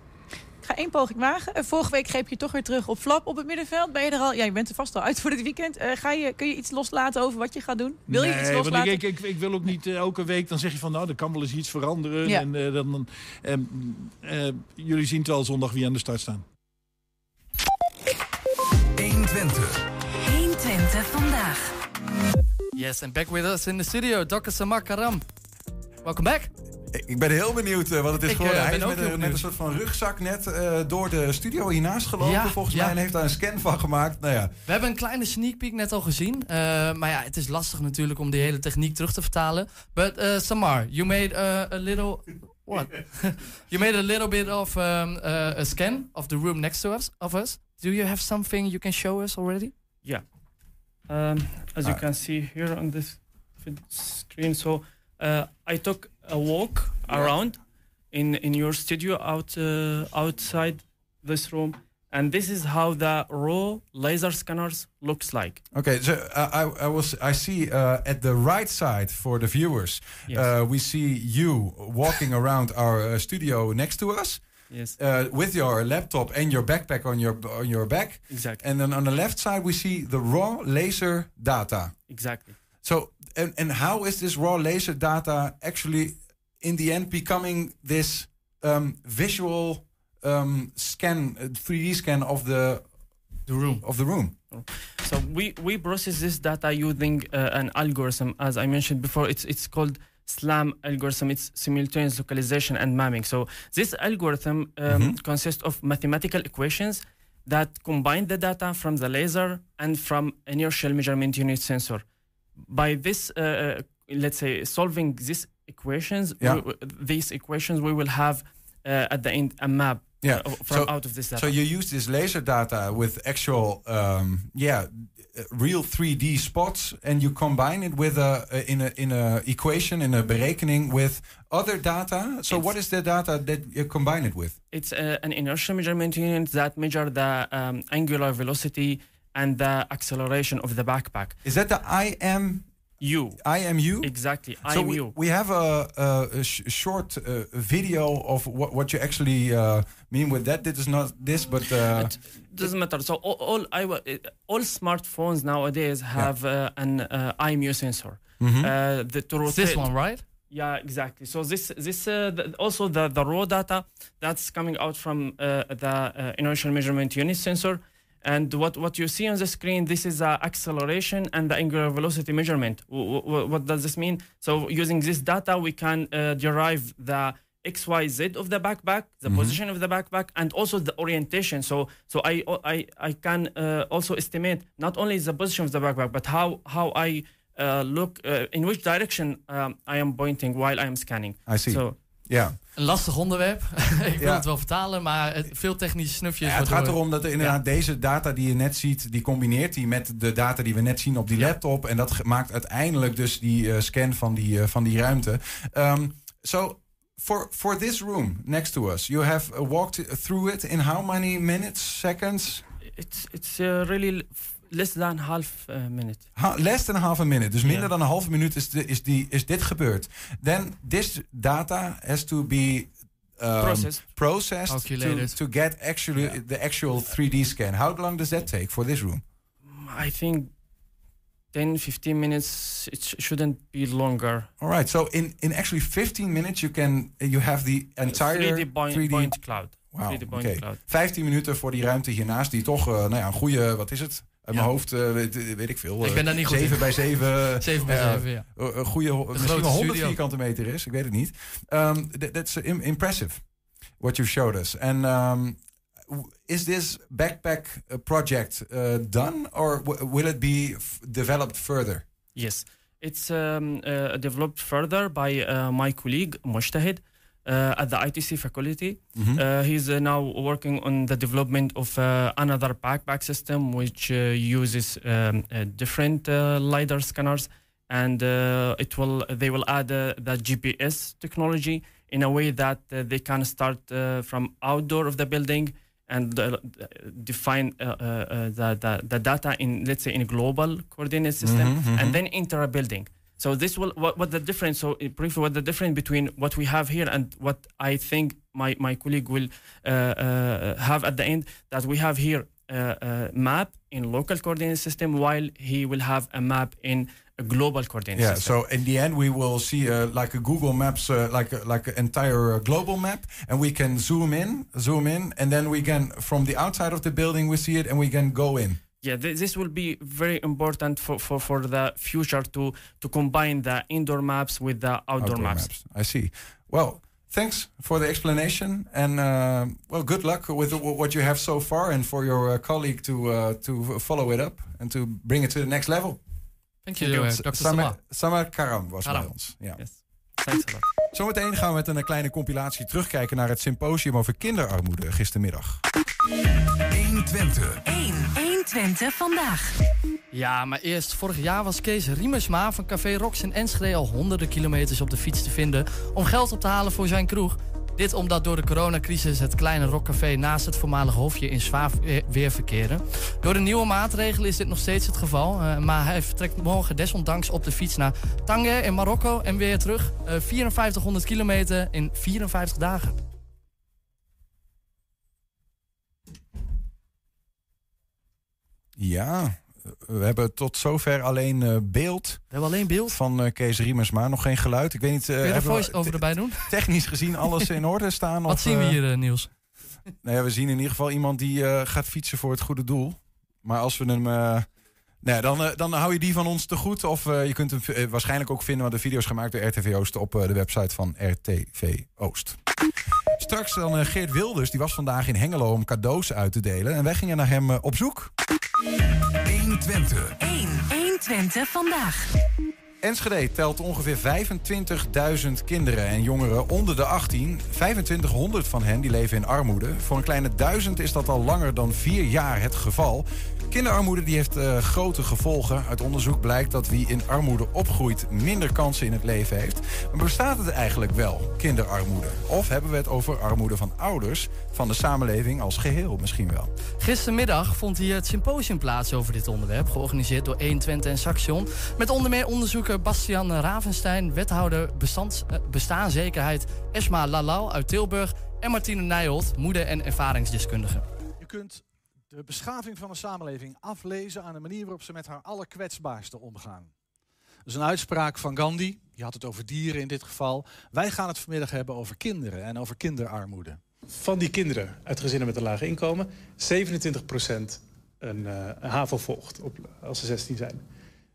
Ik ga één poging wagen. Eh, vorige week greep je toch weer terug op Flap op het middenveld. Ben je er al? Ja, je bent er vast al uit voor dit weekend. Eh, ga je, kun je iets loslaten over wat je gaat doen? Wil je iets Nee, want loslaten? Ik, ik, ik wil ook niet eh, elke week, dan zeg je van nou, er kan wel eens iets veranderen. Ja. En, eh, dan, ehm, eh, jullie zien het wel zondag wie aan de start staan. 120. 120 vandaag. Yes, and back with us in the studio, Dr. Samar Karam. Welcome back. Ik ben heel benieuwd eh, wat het is Ik, geworden. eh, Hij is met, een- met een benieuwd. soort van rugzak net eh, door de studio hiernaast gelopen, Ja, volgens ja. mij. En heeft daar een scan van gemaakt. Nou ja, We hebben een kleine sneak peek net al gezien. eh, maar ja, het is lastig natuurlijk om die hele techniek terug te vertalen. But uh, Samar, you made a little... What? you made a little bit of um, uh, a scan of the room next to us. Of us. Do you have something you can show us already? Yeah. Um, as you Ah. can see here on this screen, so uh, I took a walk around in in your studio out uh, outside this room, and this is how the raw laser scanners looks like. Okay, so uh, I, I was I see uh, at the right side for the viewers, Yes. uh, we see you walking around our uh, studio next to us. Yes. Uh, with your laptop and your backpack on your on your back. Exactly. And then on the left side we see the raw laser data. Exactly. So and and how is this raw laser data actually in the end becoming this um, visual um, scan, uh, 3D scan of the the room of the room. So we, we process this data using uh, an algorithm, as I mentioned before. It's it's called SLAM algorithm. It's simultaneous localization and mapping. So this algorithm um, consists of mathematical equations that combine the data from the laser and from inertial measurement unit sensor. By this, uh, uh, let's say, solving these equations, Yeah. we- these equations, we will have uh, at the end a map Yeah. uh, from out of this data. So you use this laser data with actual, um, yeah, real 3D spots, and you combine it with a in a in a equation in a berekening with other data. So what is the data that you combine it with? It's uh, an inertial measurement unit that measure the um, angular velocity and the acceleration of the backpack. Is that the IMU? IMU? Exactly, So we, IMU. we have a, a, a sh- short uh, video of what, what you actually uh, mean with that. This is not this, but uh, doesn't matter. So all all, I, uh, all smartphones nowadays have uh, an uh, IMU sensor. Mhm. Uh, the, to It's this one, right? Yeah, exactly. So this this uh, the, also the the raw data that's coming out from uh, the uh, inertial measurement unit sensor. And what, what you see on the screen, this is uh, acceleration and the angular velocity measurement. W- w- what does this mean? So using this data, we can uh, derive the XYZ of the backpack, the Mhm. position of the backpack, and also the orientation. So so I I, I can uh, also estimate not only the position of the backpack, but how how I uh, look uh, in which direction um, I am pointing while I am scanning. I see. So ja. Een lastig onderwerp. ik wil Ja. het wel vertalen, maar het, veel technische snufjes. Ja, het gaat erom dat er inderdaad deze data die je net ziet, die combineert die met de data die we net zien op die laptop. En dat maakt uiteindelijk dus die eh, scan van die, eh, van die ruimte. Um, so, for, for this room next to us, you have walked through it in how many minutes, seconds? it's it's uh, really less than half a minute. Ha- less than half a minute. Dus minder dan een halve minuut is, de, is, die, is dit gebeurd. Then this data has to be um, Processed. processed to, to get actually the actual 3D scan. How long does that take for this room? I think 10, 15 minutes. It sh- shouldn't be longer. All right. So in, in actually 15 minutes, you can you have the entire 3D point, point cloud. Wow. 3D point oké. cloud. 15 minuten voor die ruimte hiernaast, die toch, eh, nou ja, een goede, wat is het? Uit mijn hoofd, eh, weet, weet ik veel. Ik ben daar niet goed 7 in. bij 7. 7 bij 7, ja. Een goede, misschien wel 100 studio. vierkante meter is. Ik weet het niet. Um, th- that's im- impressive, what you showed us. And um, w- is this backpack project uh, done, or will it be developed further? Yes, it's um, uh, developed further by uh, my colleague Mujtahid uh, at the ITC faculty. Mhm. Uh, he's uh, now working on the development of uh, another backpack system which uh, uses um, uh, different uh, lidar scanners, and uh, it will they will add uh, the GPS technology in a way that uh, they can start uh, from outdoor of the building and uh, define uh, uh, uh, the, the the data in let's say in a global coordinate system Mhm, mhm. and then enter a building. So this will what, what the difference. So uh, briefly, what the difference between what we have here and what I think my my colleague will uh, uh, have at the end. That we have here uh, a map in local coordinate system, while he will have a map in a global coordinate system. Yeah. system. So in the end, we will see uh, like a Google Maps, uh, like a, like an entire uh, global map, and we can zoom in, zoom in, and then we can from the outside of the building we see it, and we can go in. Yeah, th- this will be very important for, for, for the future to to combine the indoor maps with the outdoor, maps. I see. Well, thanks for the explanation, and uh, well, good luck with what you have so far, and for your uh, colleague to uh, to follow it up and to bring it to the next level. Thank you, uh, Dr. Samar, Karam was Karam. bij ons. Ja. Thanks a lot. Zometeen gaan we met een kleine compilatie terugkijken naar het symposium over kinderarmoede gistermiddag. 120. 1. 120 vandaag. Ja, maar eerst, vorig jaar was Kees Riemersma van Café Rox in Enschede al honderden kilometers op de fiets te vinden om geld op te halen voor zijn kroeg. Dit omdat door de coronacrisis het kleine rockcafé naast het voormalige hofje in zwaar weer- weer verkeren. Door de nieuwe maatregelen is dit nog steeds het geval. eh, maar hij vertrekt morgen desondanks op de fiets naar Tanger in Marokko en weer terug. eh 5400 kilometer in 54 dagen. Ja, we hebben tot zover alleen eh, beeld. We hebben alleen beeld? Van eh, Kees Riemers, maar nog geen geluid. Ik weet niet... eh, Kun je de hebben we voice-over erbij doen? Technisch gezien alles in orde staan? Wat of, zien we hier, Niels? Nou ja, we zien in ieder geval iemand die gaat fietsen voor het goede doel. Maar als we hem... nou ja, dan, dan hou je die van ons te goed. Of je kunt hem waarschijnlijk ook vinden... want de video is gemaakt door RTV Oost... op de website van RTV Oost. Straks dan Geert Wilders. Die was vandaag in Hengelo om cadeaus uit te delen. En wij gingen naar hem op zoek. 120. 1. 120 vandaag. Enschede telt ongeveer 25.000 kinderen en jongeren onder de 18. 2500 van hen die leven in armoede. Voor een kleine duizend is dat al langer dan vier jaar het geval. Kinderarmoede die heeft eh, grote gevolgen. Uit onderzoek blijkt dat wie in armoede opgroeit minder kansen in het leven heeft. Maar bestaat het eigenlijk wel, kinderarmoede? Of hebben we het over armoede van ouders, van de samenleving als geheel misschien wel? Gistermiddag vond hier het symposium plaats over dit onderwerp, georganiseerd door 120 en Saxion. Met onder meer onderzoeker Bastian Ravenstein, wethouder bestands, eh, bestaanszekerheid Esma Lalau uit Tilburg en Martine Nijholt, moeder- en ervaringsdeskundige. Je kunt de beschaving van een samenleving aflezen aan de manier waarop ze met haar allerkwetsbaarste omgaan. Dat is een uitspraak van Gandhi, die had het over dieren in dit geval. Wij gaan het vanmiddag hebben over kinderen en over kinderarmoede. Van die kinderen uit gezinnen met een laag inkomen, 27% een, eh, een HAVO volgt op, als ze 16 zijn.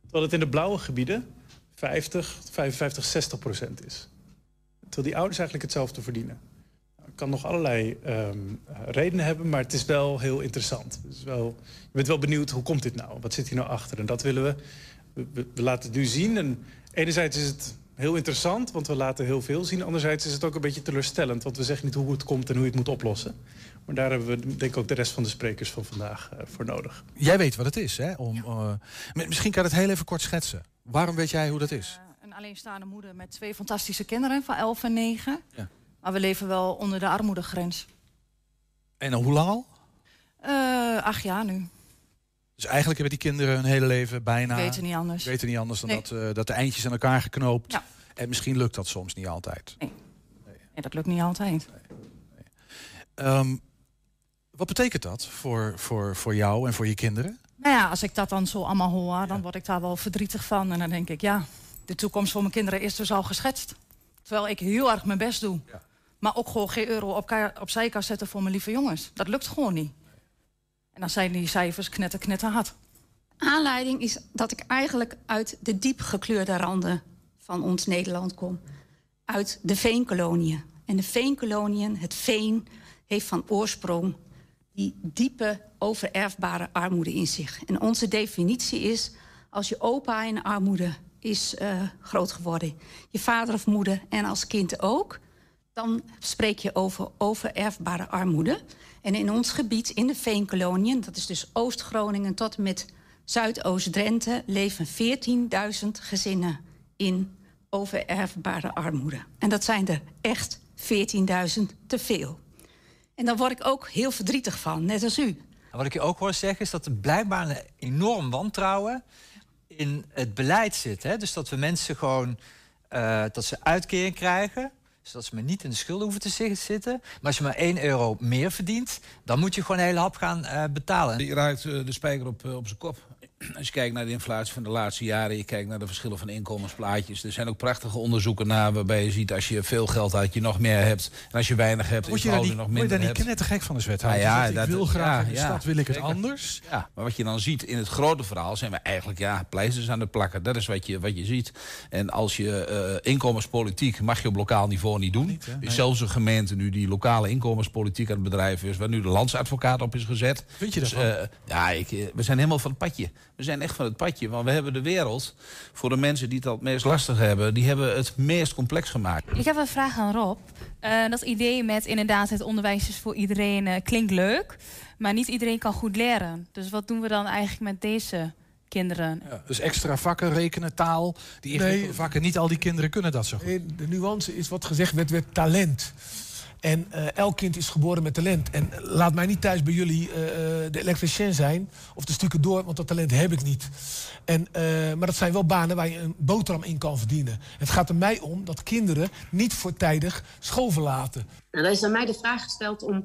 Terwijl het in de blauwe gebieden 50, 55, 60% is. Terwijl die ouders eigenlijk hetzelfde verdienen. Het kan nog allerlei ehm, redenen hebben, maar het is wel heel interessant. Het is wel, je bent wel benieuwd, hoe komt dit nou? Wat zit hier nou achter? En dat willen we. We, we- we laten het nu zien. En enerzijds is het heel interessant, want we laten heel veel zien. Anderzijds is het ook een beetje teleurstellend, want we zeggen niet hoe het komt en hoe je het moet oplossen. Maar daar hebben we denk ik ook de rest van de sprekers van vandaag eh, voor nodig. Jij weet wat het is, hè? Om, eh, misschien kan je het heel even kort schetsen. Waarom weet jij hoe dat is? Een alleenstaande moeder met twee fantastische kinderen van 11 en 9. Ja. Maar we leven wel onder de armoedegrens. En hoe lang al? Eh acht jaar nu. Dus eigenlijk hebben die kinderen hun hele leven bijna... Weten niet anders. Weten niet anders dan Nee. dat, eh, dat de eindjes aan elkaar geknoopt. Ja. En misschien lukt dat soms niet altijd. En dat lukt niet altijd. Ehm, wat betekent dat voor, voor, voor jou en voor je kinderen? Nou ja, als ik dat dan zo allemaal hoor, dan word ik daar wel verdrietig van. En dan denk ik, ja, de toekomst voor mijn kinderen is dus al geschetst. Terwijl ik heel erg mijn best doe. Maar ook gewoon geen euro op opzij kan zetten voor mijn lieve jongens. Dat lukt gewoon niet. En dan zijn die cijfers knetter, knetter hard. Aanleiding is dat ik eigenlijk uit de diep gekleurde randen van ons Nederland kom. Uit de veenkoloniën. En de veenkoloniën, het veen, heeft van oorsprong die diepe overerfbare armoede in zich. En onze definitie is, als je opa in armoede is eh, groot geworden, je vader of moeder en als kind ook, dan spreek je over overerfbare armoede. En in ons gebied, in de veenkoloniën, dat is dus Oost-Groningen tot en met Zuidoost-Drenthe, leven 14.000 gezinnen in overerfbare armoede. En dat zijn er echt 14.000 te veel. En daar word ik ook heel verdrietig van, net als u. Wat ik je ook hoor zeggen is dat er blijkbaar een enorm wantrouwen in het beleid zit. Hè? Dus dat we mensen gewoon eh, dat ze uitkering krijgen. Zodat ze maar niet in de schulden hoeven te zi- zitten. Maar als je maar 1 euro meer verdient, dan moet je gewoon een hele hap gaan eh, betalen. Je raakt eh, de spijker op, eh, op zijn kop. Als je kijkt naar de inflatie van de laatste jaren, je kijkt naar de verschillen van inkomensplaatjes. Er zijn ook prachtige onderzoeken naar waarbij je ziet als je veel geld had, je nog meer hebt. En als je weinig hebt, Word je niet, nog word je minder daar niet knettergek van als wethouder? Nou ja, Dus dat ik dat- wil graag ja, in de stad, wil ik het anders. Ja, maar wat je dan ziet in het grote verhaal zijn we eigenlijk ja, pleisters aan het plakken. Dat is wat je, wat je ziet. En als je eh, inkomenspolitiek mag je op lokaal niveau niet doen. Is zelfs een gemeente nu die lokale inkomenspolitiek aan het bedrijven is, waar nu de landsadvocaat op is gezet. Vind je Dus, daarvan? eh, ja, ik, eh, we zijn helemaal van het padje. We zijn echt van het padje. Want we hebben de wereld, voor de mensen die het al het meest lastig hebben, die hebben het meest complex gemaakt. Ik heb een vraag aan Rob. Eh, dat idee met inderdaad het onderwijs is voor iedereen eh, klinkt leuk, maar niet iedereen kan goed leren. Dus wat doen we dan eigenlijk met deze kinderen? Dus extra vakken, rekenen, taal. Die Nee. vakken, niet al die kinderen kunnen dat zo goed. Nee, De nuance is wat gezegd werd, werd talent. En eh, elk kind is geboren met talent. En laat mij niet thuis bij jullie eh, eh, de elektricien zijn of de stukken door, want dat talent heb ik niet. En, maar dat zijn wel banen waar je een boterham in kan verdienen. Het gaat er mij om dat kinderen niet voortijdig school verlaten. Nou, is aan mij de vraag gesteld om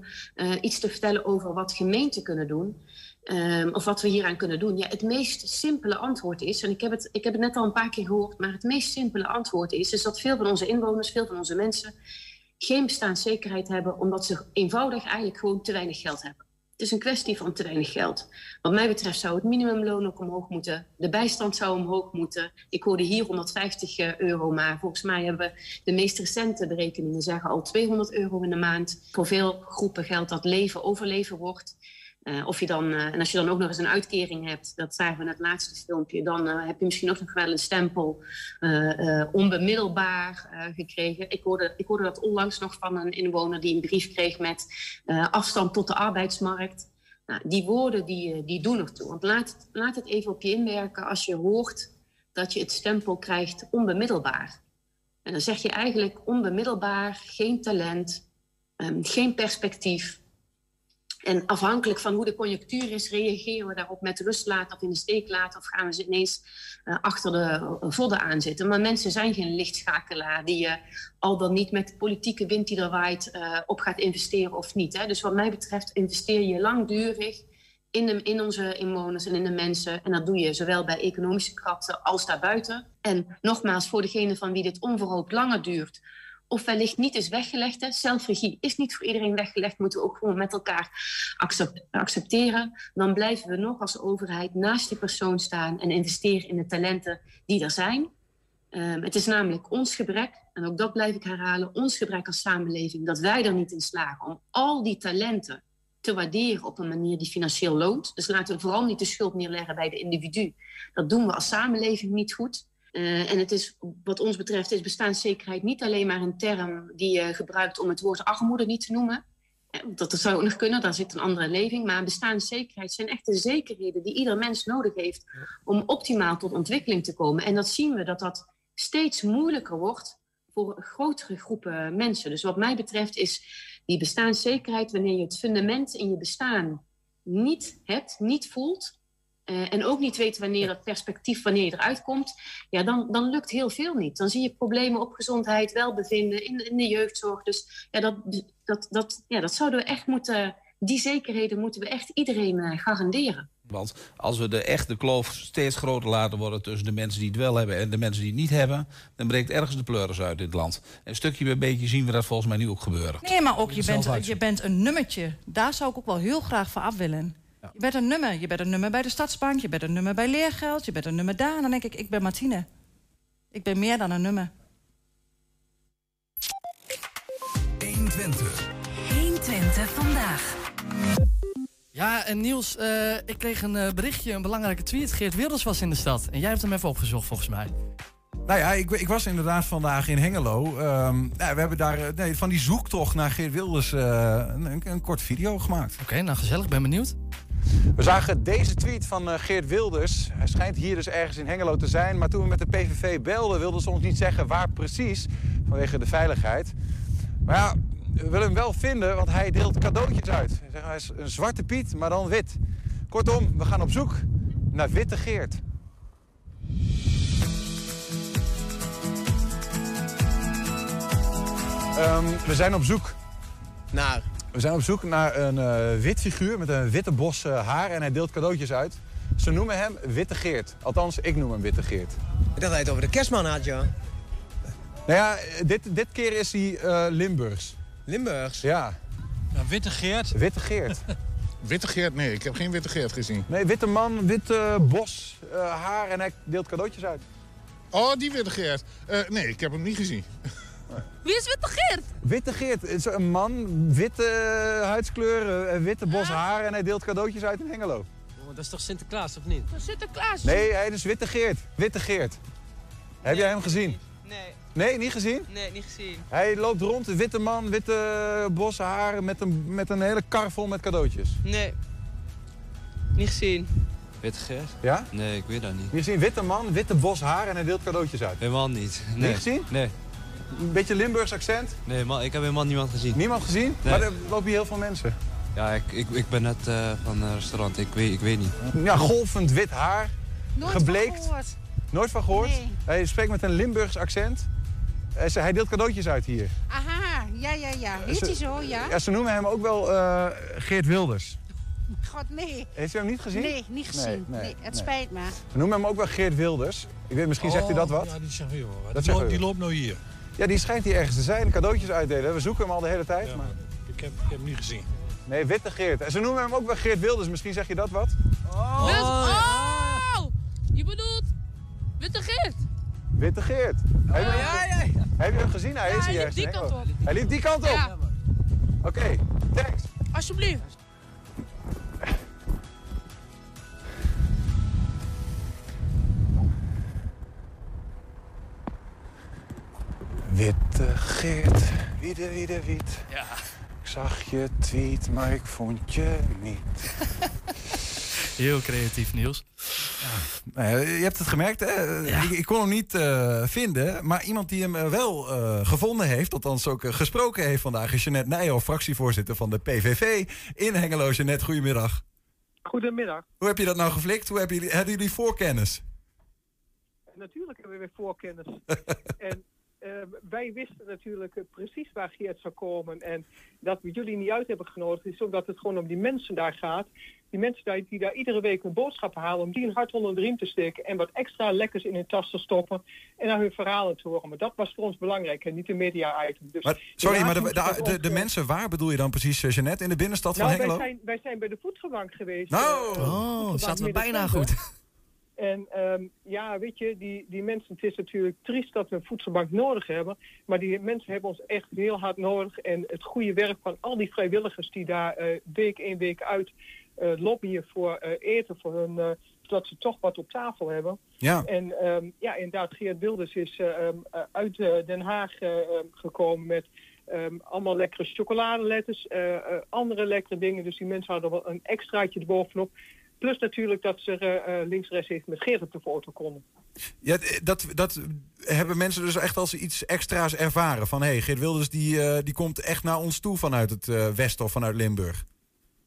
iets te vertellen over wat gemeenten kunnen doen. Ehm, of wat we hieraan kunnen doen. Ja, het meest simpele antwoord is, en ik heb, het, ik heb het net al een paar keer gehoord, maar het meest simpele antwoord is, is dat veel van onze inwoners, veel van onze mensen geen bestaanszekerheid hebben, omdat ze eenvoudig eigenlijk gewoon te weinig geld hebben. Het is een kwestie van te weinig geld. Wat mij betreft zou het minimumloon ook omhoog moeten. De bijstand zou omhoog moeten. Ik hoorde hier 150 euro, maar volgens mij hebben de meest recente berekeningen zeggen al 200 euro in de maand. Voor veel groepen geldt dat leven overleven wordt. Uh, of je dan, uh, en als je dan ook nog eens een uitkering hebt, dat zagen we in het laatste filmpje, dan uh, heb je misschien ook nog wel een stempel onbemiddelbaar gekregen. Ik hoorde, ik hoorde dat onlangs nog van een inwoner die een brief kreeg met afstand tot de arbeidsmarkt. Nou, die woorden die, die doen ertoe. Want laat, laat het even op je inwerken als je hoort dat je het stempel krijgt onbemiddelbaar. En dan zeg je eigenlijk onbemiddelbaar, geen talent, um, geen perspectief. En afhankelijk van hoe de conjunctuur is, reageren we daarop met rust laten of in de steek laten of gaan we ineens uh, achter de vodden aan zitten. Maar mensen zijn geen lichtschakelaar die je uh, al dan niet met de politieke wind die er waait op gaat investeren of niet. Hè. Dus wat mij betreft investeer je langdurig in, de, in onze inwoners en in de mensen. En dat doe je zowel bij economische krachten als daarbuiten. En nogmaals, voor degene van wie dit onverhoopt langer duurt of wellicht niet is weggelegd. Hè. Zelfregie is niet voor iedereen weggelegd, moeten we ook gewoon met elkaar accepteren. Dan blijven we nog als overheid naast die persoon staan en investeren in de talenten die er zijn. Um, het is namelijk ons gebrek, en ook dat blijf ik herhalen, ons gebrek als samenleving, dat wij er niet in slagen om al die talenten te waarderen op een manier die financieel loont. Dus laten we vooral niet de schuld neerleggen bij de individu. Dat doen we als samenleving niet goed. Uh, en het is, wat ons betreft, is bestaanszekerheid niet alleen maar een term die je gebruikt om het woord armoede niet te noemen. Dat, dat zou nog kunnen, daar zit een andere leving. Maar bestaanszekerheid zijn echte zekerheden die ieder mens nodig heeft om optimaal tot ontwikkeling te komen. En dat zien we dat dat steeds moeilijker wordt voor grotere groepen mensen. Dus wat mij betreft is die bestaanszekerheid, wanneer je het fundament in je bestaan niet hebt, niet voelt, uh, en ook niet weet wanneer dat perspectief, wanneer je eruit komt, ja, dan, dan lukt heel veel niet. Dan zie je problemen op gezondheid, welbevinden, in, in de jeugdzorg. Dus ja dat, dat, dat, ja, dat zouden we echt moeten, die zekerheden moeten we echt iedereen uh, garanderen. Want als we de echte kloof steeds groter laten worden tussen de mensen die het wel hebben en de mensen die het niet hebben, dan breekt ergens de pleuris uit dit land. En stukje bij beetje zien we dat volgens mij nu ook gebeuren. Nee, maar ook je bent, je bent een nummertje. Daar zou ik ook wel heel graag voor af willen. Ja. Je bent een nummer. Je bent een nummer bij de Stadsbank. Je bent een nummer bij Leergeld. Je bent een nummer daar. En dan denk ik, ik ben Martine. Ik ben meer dan een nummer. 120. 120 vandaag. Ja, en Niels, uh, ik kreeg een uh, berichtje, een belangrijke tweet. Geert Wilders was in de stad. En jij hebt hem even opgezocht, volgens mij. Nou ja, ik, ik was inderdaad vandaag in Hengelo. Um, nou, we hebben daar nee, van die zoektocht naar Geert Wilders uh, een, een, kort video gemaakt. Oké, okay, nou gezellig, ben benieuwd. We zagen deze tweet van uh, Geert Wilders. Hij schijnt hier dus ergens in Hengelo te zijn. Maar toen we met de PVV belden, wilden ze ons niet zeggen waar precies. Vanwege de veiligheid. Maar ja, we willen hem wel vinden, want hij deelt cadeautjes uit. Hij is een zwarte Piet, maar dan wit. Kortom, we gaan op zoek naar Witte Geert. Um, we zijn op zoek naar we zijn op zoek naar een uh, wit figuur met een witte bos uh, haar en hij deelt cadeautjes uit. Ze noemen hem Witte Geert. Althans, ik noem hem Witte Geert. Ik dacht dat hij het over de kerstman had, ja. Nou ja, dit, dit keer is hij uh, Limburgs. Limburgs? Ja. Nou, witte Geert? Witte Geert. witte Geert? Nee, ik heb geen Witte Geert gezien. Nee, witte man, witte bos, haar en hij deelt cadeautjes uit. Oh, die Witte Geert. nee, ik heb hem niet gezien. Wie is Witte Geert? Witte Geert is een man, witte huidskleur, witte bos haar en hij deelt cadeautjes uit in Hengelo. Oh, dat is toch Sinterklaas, of niet? Sinterklaas? Nee, hij is Witte Geert. Witte Geert. Heb jij hem gezien? Nee. Nee, niet gezien? Nee, niet gezien. Hij loopt rond, witte man, witte bos haar met een, met een hele kar vol met cadeautjes. Nee. Niet gezien. Witte Geert? Ja? Nee, ik weet dat niet. Je ziet een witte man, witte bos haar en hij deelt cadeautjes uit. Helemaal niet. Nee. Niet gezien? Nee. Een beetje Limburgs accent? Nee, man, ik heb helemaal niemand gezien. Niemand gezien? Nee. Maar er lopen hier heel veel mensen. Ja, ik, ik, ik ben net uh, van een restaurant. Ik weet, ik weet niet. Ja, golvend wit haar. Nooit gebleekt. van gehoord. Nooit van gehoord? Nee. Hij spreekt met een Limburgs accent. Hij deelt cadeautjes uit hier. Aha, ja, ja, ja. Heet hij zo, ja? Ja, ze noemen hem ook wel uh, Geert Wilders. God, nee. Heeft u hem niet gezien? Nee, niet gezien. Nee, het spijt me. We noemen hem ook wel Geert Wilders. Ik weet, misschien zegt u dat wat? Oh, Ja, die zeggen we, joh. Dat loopt, die loopt nou hier. Ja, die schijnt hier ergens te zijn. Cadeautjes uitdelen. We zoeken hem al de hele tijd. maar... Ik heb, ik heb hem niet gezien. Nee, Witte Geert. En ze noemen hem ook wel Geert Wilders. Misschien zeg je dat wat? Oh! oh! Je bedoelt Witte Geert? Witte Geert. Heb, je, Oh, ja, ja, ja. heb je hem gezien? Hij Ja, is hij hier liep die ergens. kant Nee, op. oh. Hij liep die kant op? Ja. Oké, thanks. Alsjeblieft. Witte Geert, wiede, wiede, wiet. Ja. Ik zag je tweet, maar ik vond je niet. Heel creatief, Niels. Nou ja, je hebt het gemerkt, hè? Ik, ik kon hem niet eh, vinden. Maar iemand die hem eh, wel eh, gevonden heeft, althans ook eh, gesproken heeft vandaag, is Jeanette Nijhoff, fractievoorzitter van de PVV in Hengelo. Jeanette, goedemiddag. Goedemiddag. Hoe heb je dat nou geflikt? Hoe hebben jullie, hadden jullie voorkennis? Natuurlijk hebben we weer voorkennis. en eh, wij wisten natuurlijk eh, precies waar Geert zou komen. En dat we jullie niet uit hebben genodigd, is ook dat het gewoon om die mensen daar gaat. Die mensen daar, die daar iedere week hun boodschappen halen, om die een hart onder de riem te steken en wat extra lekkers in hun tas te stoppen en naar hun verhalen te horen. Maar dat was voor ons belangrijk en niet de media-item. Dus Maar, sorry, maar de, de, de, mensen waar bedoel je dan precies, eh, Jeannette? In de binnenstad nou, van wij Hengelo? zijn, wij zijn bij de voedselbank geweest. Nou! Oh, zaten we bijna goed. En ehm, ja, weet je, die, die mensen, het is natuurlijk triest dat we een voedselbank nodig hebben. Maar die mensen hebben ons echt heel hard nodig. En het goede werk van al die vrijwilligers die daar eh, week in week uit eh, lobbyen voor eh, eten voor hun, zodat ze toch wat op tafel hebben. Ja. En ehm, ja, inderdaad, Geert Wilders is eh, ehm, eh, uit Den Haag gekomen met allemaal lekkere chocoladeletters, andere lekkere dingen. Dus die mensen hadden wel een extraatje erbovenop. Plus natuurlijk dat ze eh, eh, links-rechts even met Geert op de foto konden. Ja, d- dat, dat hebben mensen dus echt als iets extra's ervaren. Van hé, hey, Geert Wilders die, eh, die komt echt naar ons toe vanuit het eh, Westen of vanuit Limburg.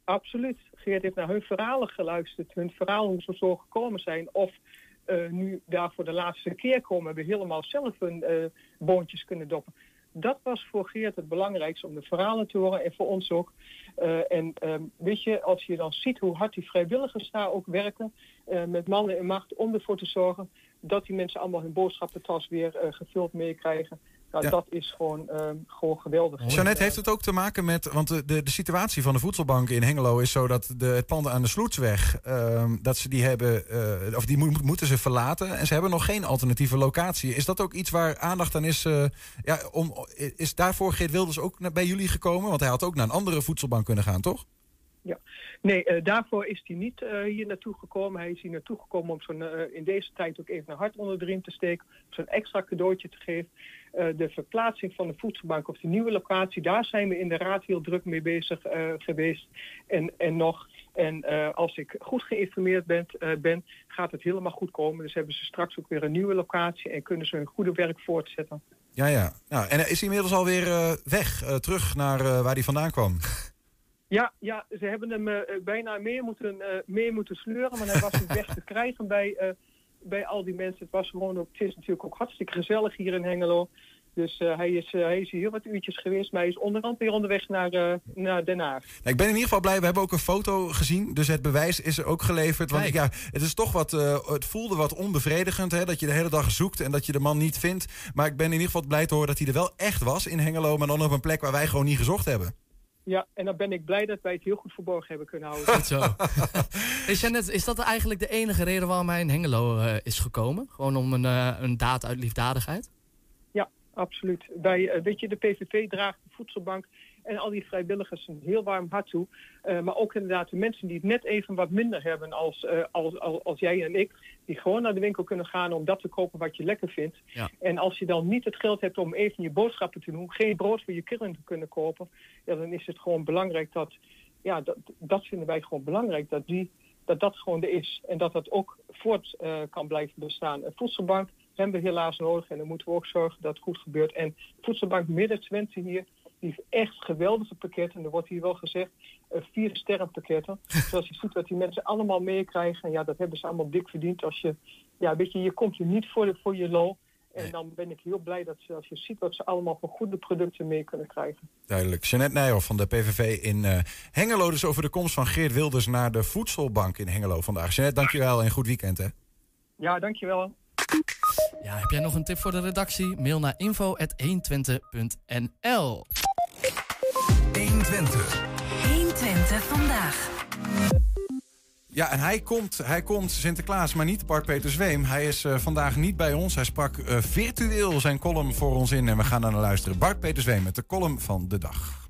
Absoluut. Geert heeft naar hun verhalen geluisterd. Hun verhaal hoe ze zo gekomen zijn. Of eh, nu daar voor de laatste keer komen. Hebben helemaal zelf hun eh, boontjes kunnen doppen. Dat was voor Geert het belangrijkste om de verhalen te horen. En voor ons ook. Eh, en ehm, weet je, als je dan ziet hoe hard die vrijwilligers daar ook werken. eh, met mannen en macht om ervoor te zorgen. Dat die mensen allemaal hun boodschappentas weer eh, gevuld meekrijgen. Nou, Ja. dat is gewoon, ehm, gewoon geweldig. Jeannette, heeft het ook te maken met... Want de, de, de situatie van de voedselbank in Hengelo is zo dat de, het pand aan de Sloetsweg... ehm, dat ze die hebben, eh, of die moet- moeten ze verlaten. En ze hebben nog geen alternatieve locatie. Is dat ook iets waar aandacht aan is? eh, ja, om, is daarvoor Geert Wilders ook naar, bij jullie gekomen? Want hij had ook naar een andere voedselbank kunnen gaan, toch? Ja, nee, eh, daarvoor is hij niet eh, hier naartoe gekomen. Hij is hier naartoe gekomen om zo'n, eh, in deze tijd ook even een hart onder de riem te steken. Zo'n extra cadeautje te geven. De verplaatsing van de voedselbank of de nieuwe locatie, daar zijn we in de raad heel druk mee bezig geweest. En, en nog. En als ik goed geïnformeerd ben, gaat het helemaal goed komen. Dus hebben ze straks ook weer een nieuwe locatie en kunnen ze hun goede werk voortzetten. Ja, ja. Nou, en is hij inmiddels alweer eh weg, terug naar waar hij vandaan kwam? Ja, ja, ze hebben hem eh, eh, bijna meer moeten, eh, meer moeten sleuren, maar hij was niet weg te krijgen bij, eh, bij al die mensen. Het was gewoon ook, het is natuurlijk ook hartstikke gezellig hier in Hengelo. Dus eh, hij, is, eh, hij is hier heel wat uurtjes geweest, maar hij is onderhand weer onderweg naar, eh, naar Den Haag. Nou, ik ben in ieder geval blij. We hebben ook een foto gezien. Dus het bewijs is er ook geleverd. Want ja, het is toch wat. eh, het voelde wat onbevredigend. Hè, dat je de hele dag zoekt en dat je de man niet vindt. Maar ik ben in ieder geval blij te horen dat hij er wel echt was in Hengelo. Maar dan op een plek waar wij gewoon niet gezocht hebben. Ja, en dan ben ik blij dat wij het heel goed verborgen hebben kunnen houden. Goed zo. Jeannette, is dat eigenlijk de enige reden waarom hij in Hengelo eh, is gekomen? Gewoon om een, eh, een daad uit liefdadigheid? Ja, absoluut. Bij, eh, weet je, de PVV draagt de voedselbank en al die vrijwilligers een heel warm hart toe. Eh, maar ook inderdaad de mensen die het net even wat minder hebben als, eh, als, als, als jij en ik. Die gewoon naar de winkel kunnen gaan om dat te kopen wat je lekker vindt. Ja. En als je dan niet het geld hebt om even je boodschappen te doen, geen brood voor je kinderen te kunnen kopen, ja, dan is het gewoon belangrijk dat, ja, dat, dat vinden wij gewoon belangrijk, dat die, dat, dat gewoon er is. En dat dat ook voort eh, kan blijven bestaan. Een voedselbank hebben we helaas nodig en dan moeten we ook zorgen dat het goed gebeurt. En voedselbank Midden-Twente hier, die heeft echt geweldige pakketten. En er wordt hier wel gezegd, eh, vier sterren pakketten. Zoals je ziet wat die mensen allemaal meekrijgen. En ja, dat hebben ze allemaal dik verdiend. Als je, ja, weet je, je komt hier niet voor, de, voor je lol. En dan ben ik heel blij dat ze, als je ziet wat ze allemaal voor goede producten mee kunnen krijgen. Duidelijk. Jeanette Nijhoff van de PVV in eh, Hengelo. Dus over de komst van Geert Wilders naar de Voedselbank in Hengelo vandaag. Jeanette, dankjewel en goed weekend hè. Ja, dankjewel. Ja, heb jij nog een tip voor de redactie? Mail naar info.120.nl 120. 120 vandaag. Ja, en hij komt, hij komt, Sinterklaas, maar niet Bart Peter Zweem. Hij is eh, vandaag niet bij ons. Hij sprak eh, virtueel zijn column voor ons in en we gaan naar luisteren. Bart Peter Zweem met de column van de dag.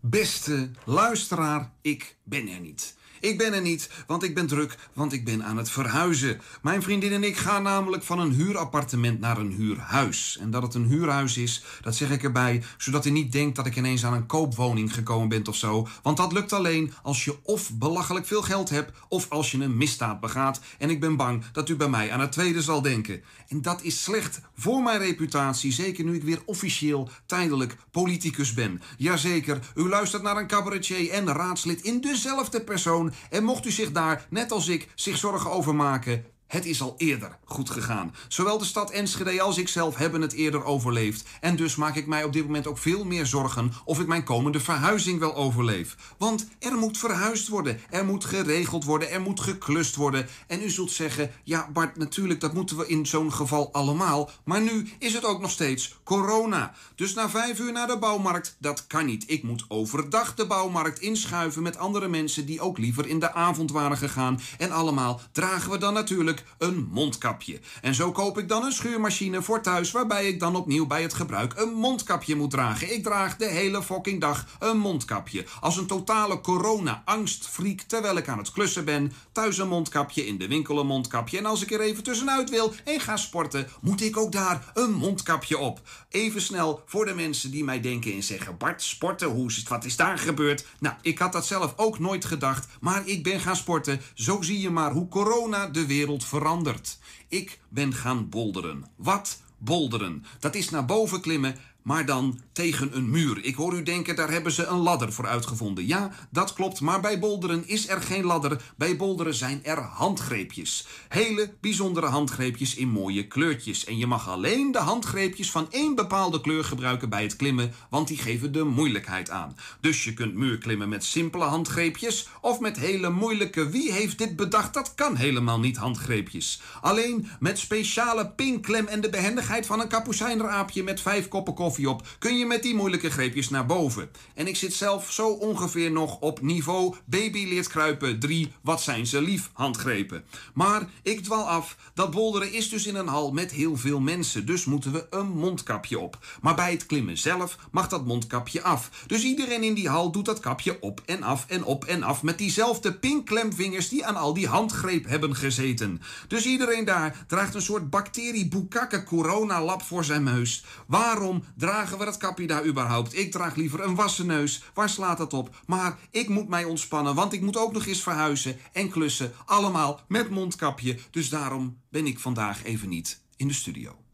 Beste luisteraar, ik ben er niet. Ik ben er niet, want ik ben druk, want ik ben aan het verhuizen. Mijn vriendin en ik gaan namelijk van een huurappartement naar een huurhuis. En dat het een huurhuis is, dat zeg ik erbij, zodat u niet denkt dat ik ineens aan een koopwoning gekomen ben of zo. Want dat lukt alleen als je of belachelijk veel geld hebt, of als je een misdaad begaat. En ik ben bang dat u bij mij aan het tweede zal denken. En dat is slecht voor mijn reputatie, zeker nu ik weer officieel tijdelijk politicus ben. Jazeker, u luistert naar een cabaretier en raadslid in dezelfde persoon. En mocht u zich daar, net als ik, zich zorgen over maken, het is al eerder goed gegaan. Zowel de stad Enschede als ik zelf hebben het eerder overleefd. En dus maak ik mij op dit moment ook veel meer zorgen of ik mijn komende verhuizing wel overleef. Want er moet verhuisd worden, er moet geregeld worden, er moet geklust worden. En u zult zeggen, ja Bart, natuurlijk, dat moeten we in zo'n geval allemaal. Maar nu is het ook nog steeds corona. Dus na vijf uur naar de bouwmarkt, dat kan niet. Ik moet overdag de bouwmarkt inschuiven met andere mensen die ook liever in de avond waren gegaan. En allemaal dragen we dan natuurlijk een mondkapje. En zo koop ik dan een schuurmachine voor thuis, waarbij ik dan opnieuw bij het gebruik een mondkapje moet dragen. Ik draag de hele fucking dag een mondkapje. Als een totale corona-angstfreak, terwijl ik aan het klussen ben. Thuis een mondkapje, in de winkel een mondkapje. En als ik er even tussenuit wil en ga sporten, moet ik ook daar een mondkapje op. Even snel voor de mensen die mij denken en zeggen: Bart, sporten, hoe is het, wat is daar gebeurd? Nou, ik had dat zelf ook nooit gedacht, maar ik ben gaan sporten. Zo zie je maar hoe corona de wereld verandert. Ik ben gaan bolderen. Wat? Bolderen. Dat is naar boven klimmen, maar dan tegen een muur. Ik hoor u denken, daar hebben ze een ladder voor uitgevonden. Ja, dat klopt, maar bij bolderen is er geen ladder. Bij bolderen zijn er handgreepjes. Hele bijzondere handgreepjes in mooie kleurtjes. En je mag alleen de handgreepjes van één bepaalde kleur gebruiken bij het klimmen, want die geven de moeilijkheid aan. Dus je kunt muurklimmen met simpele handgreepjes of met hele moeilijke. Wie heeft dit bedacht? Dat kan helemaal niet handgreepjes. Alleen met speciale pinklem en de behendigheid van een kapucijneraapje met vijf koppen op, kun je met die moeilijke greepjes naar boven. En ik zit zelf zo ongeveer nog op niveau baby leert kruipen 3, wat zijn ze lief handgrepen. Maar ik dwal af, dat bolderen is dus in een hal met heel veel mensen, dus moeten we een mondkapje op. Maar bij het klimmen zelf mag dat mondkapje af. Dus iedereen in die hal doet dat kapje op en af en op en af met diezelfde pinkklemvingers die aan al die handgreep hebben gezeten. Dus iedereen daar draagt een soort bacterie boekakke coronalab voor zijn neus. Waarom dragen we dat kapje daar überhaupt? Ik draag liever een wassen neus. Waar slaat dat op? Maar ik moet mij ontspannen, want ik moet ook nog eens verhuizen en klussen. Allemaal met mondkapje. Dus daarom ben ik vandaag even niet in de studio.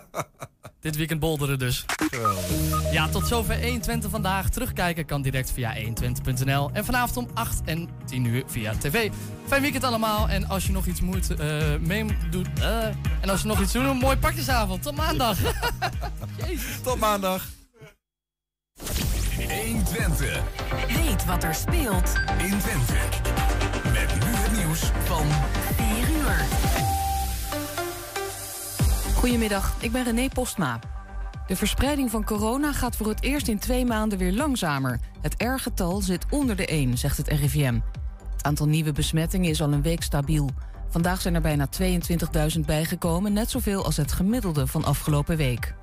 Dit weekend bolderen dus. Ja, tot zover 120 vandaag. Terugkijken kan direct via 120.nl. En vanavond om 8 en 10 uur via tv. Fijn weekend allemaal. En als je nog iets moet uh, mee doet. Uh, en als je nog iets doet, een mooi pakjesavond. Tot maandag. Jezus. Tot maandag. 120. Weet wat er speelt in Twente. Met nu het nieuws van 4 uur. Goedemiddag, ik ben René Postma. De verspreiding van corona gaat voor het eerst in twee maanden weer langzamer. Het R-getal zit onder de 1, zegt het RIVM. Het aantal nieuwe besmettingen is al een week stabiel. Vandaag zijn er bijna 22.000 bijgekomen, net zoveel als het gemiddelde van afgelopen week.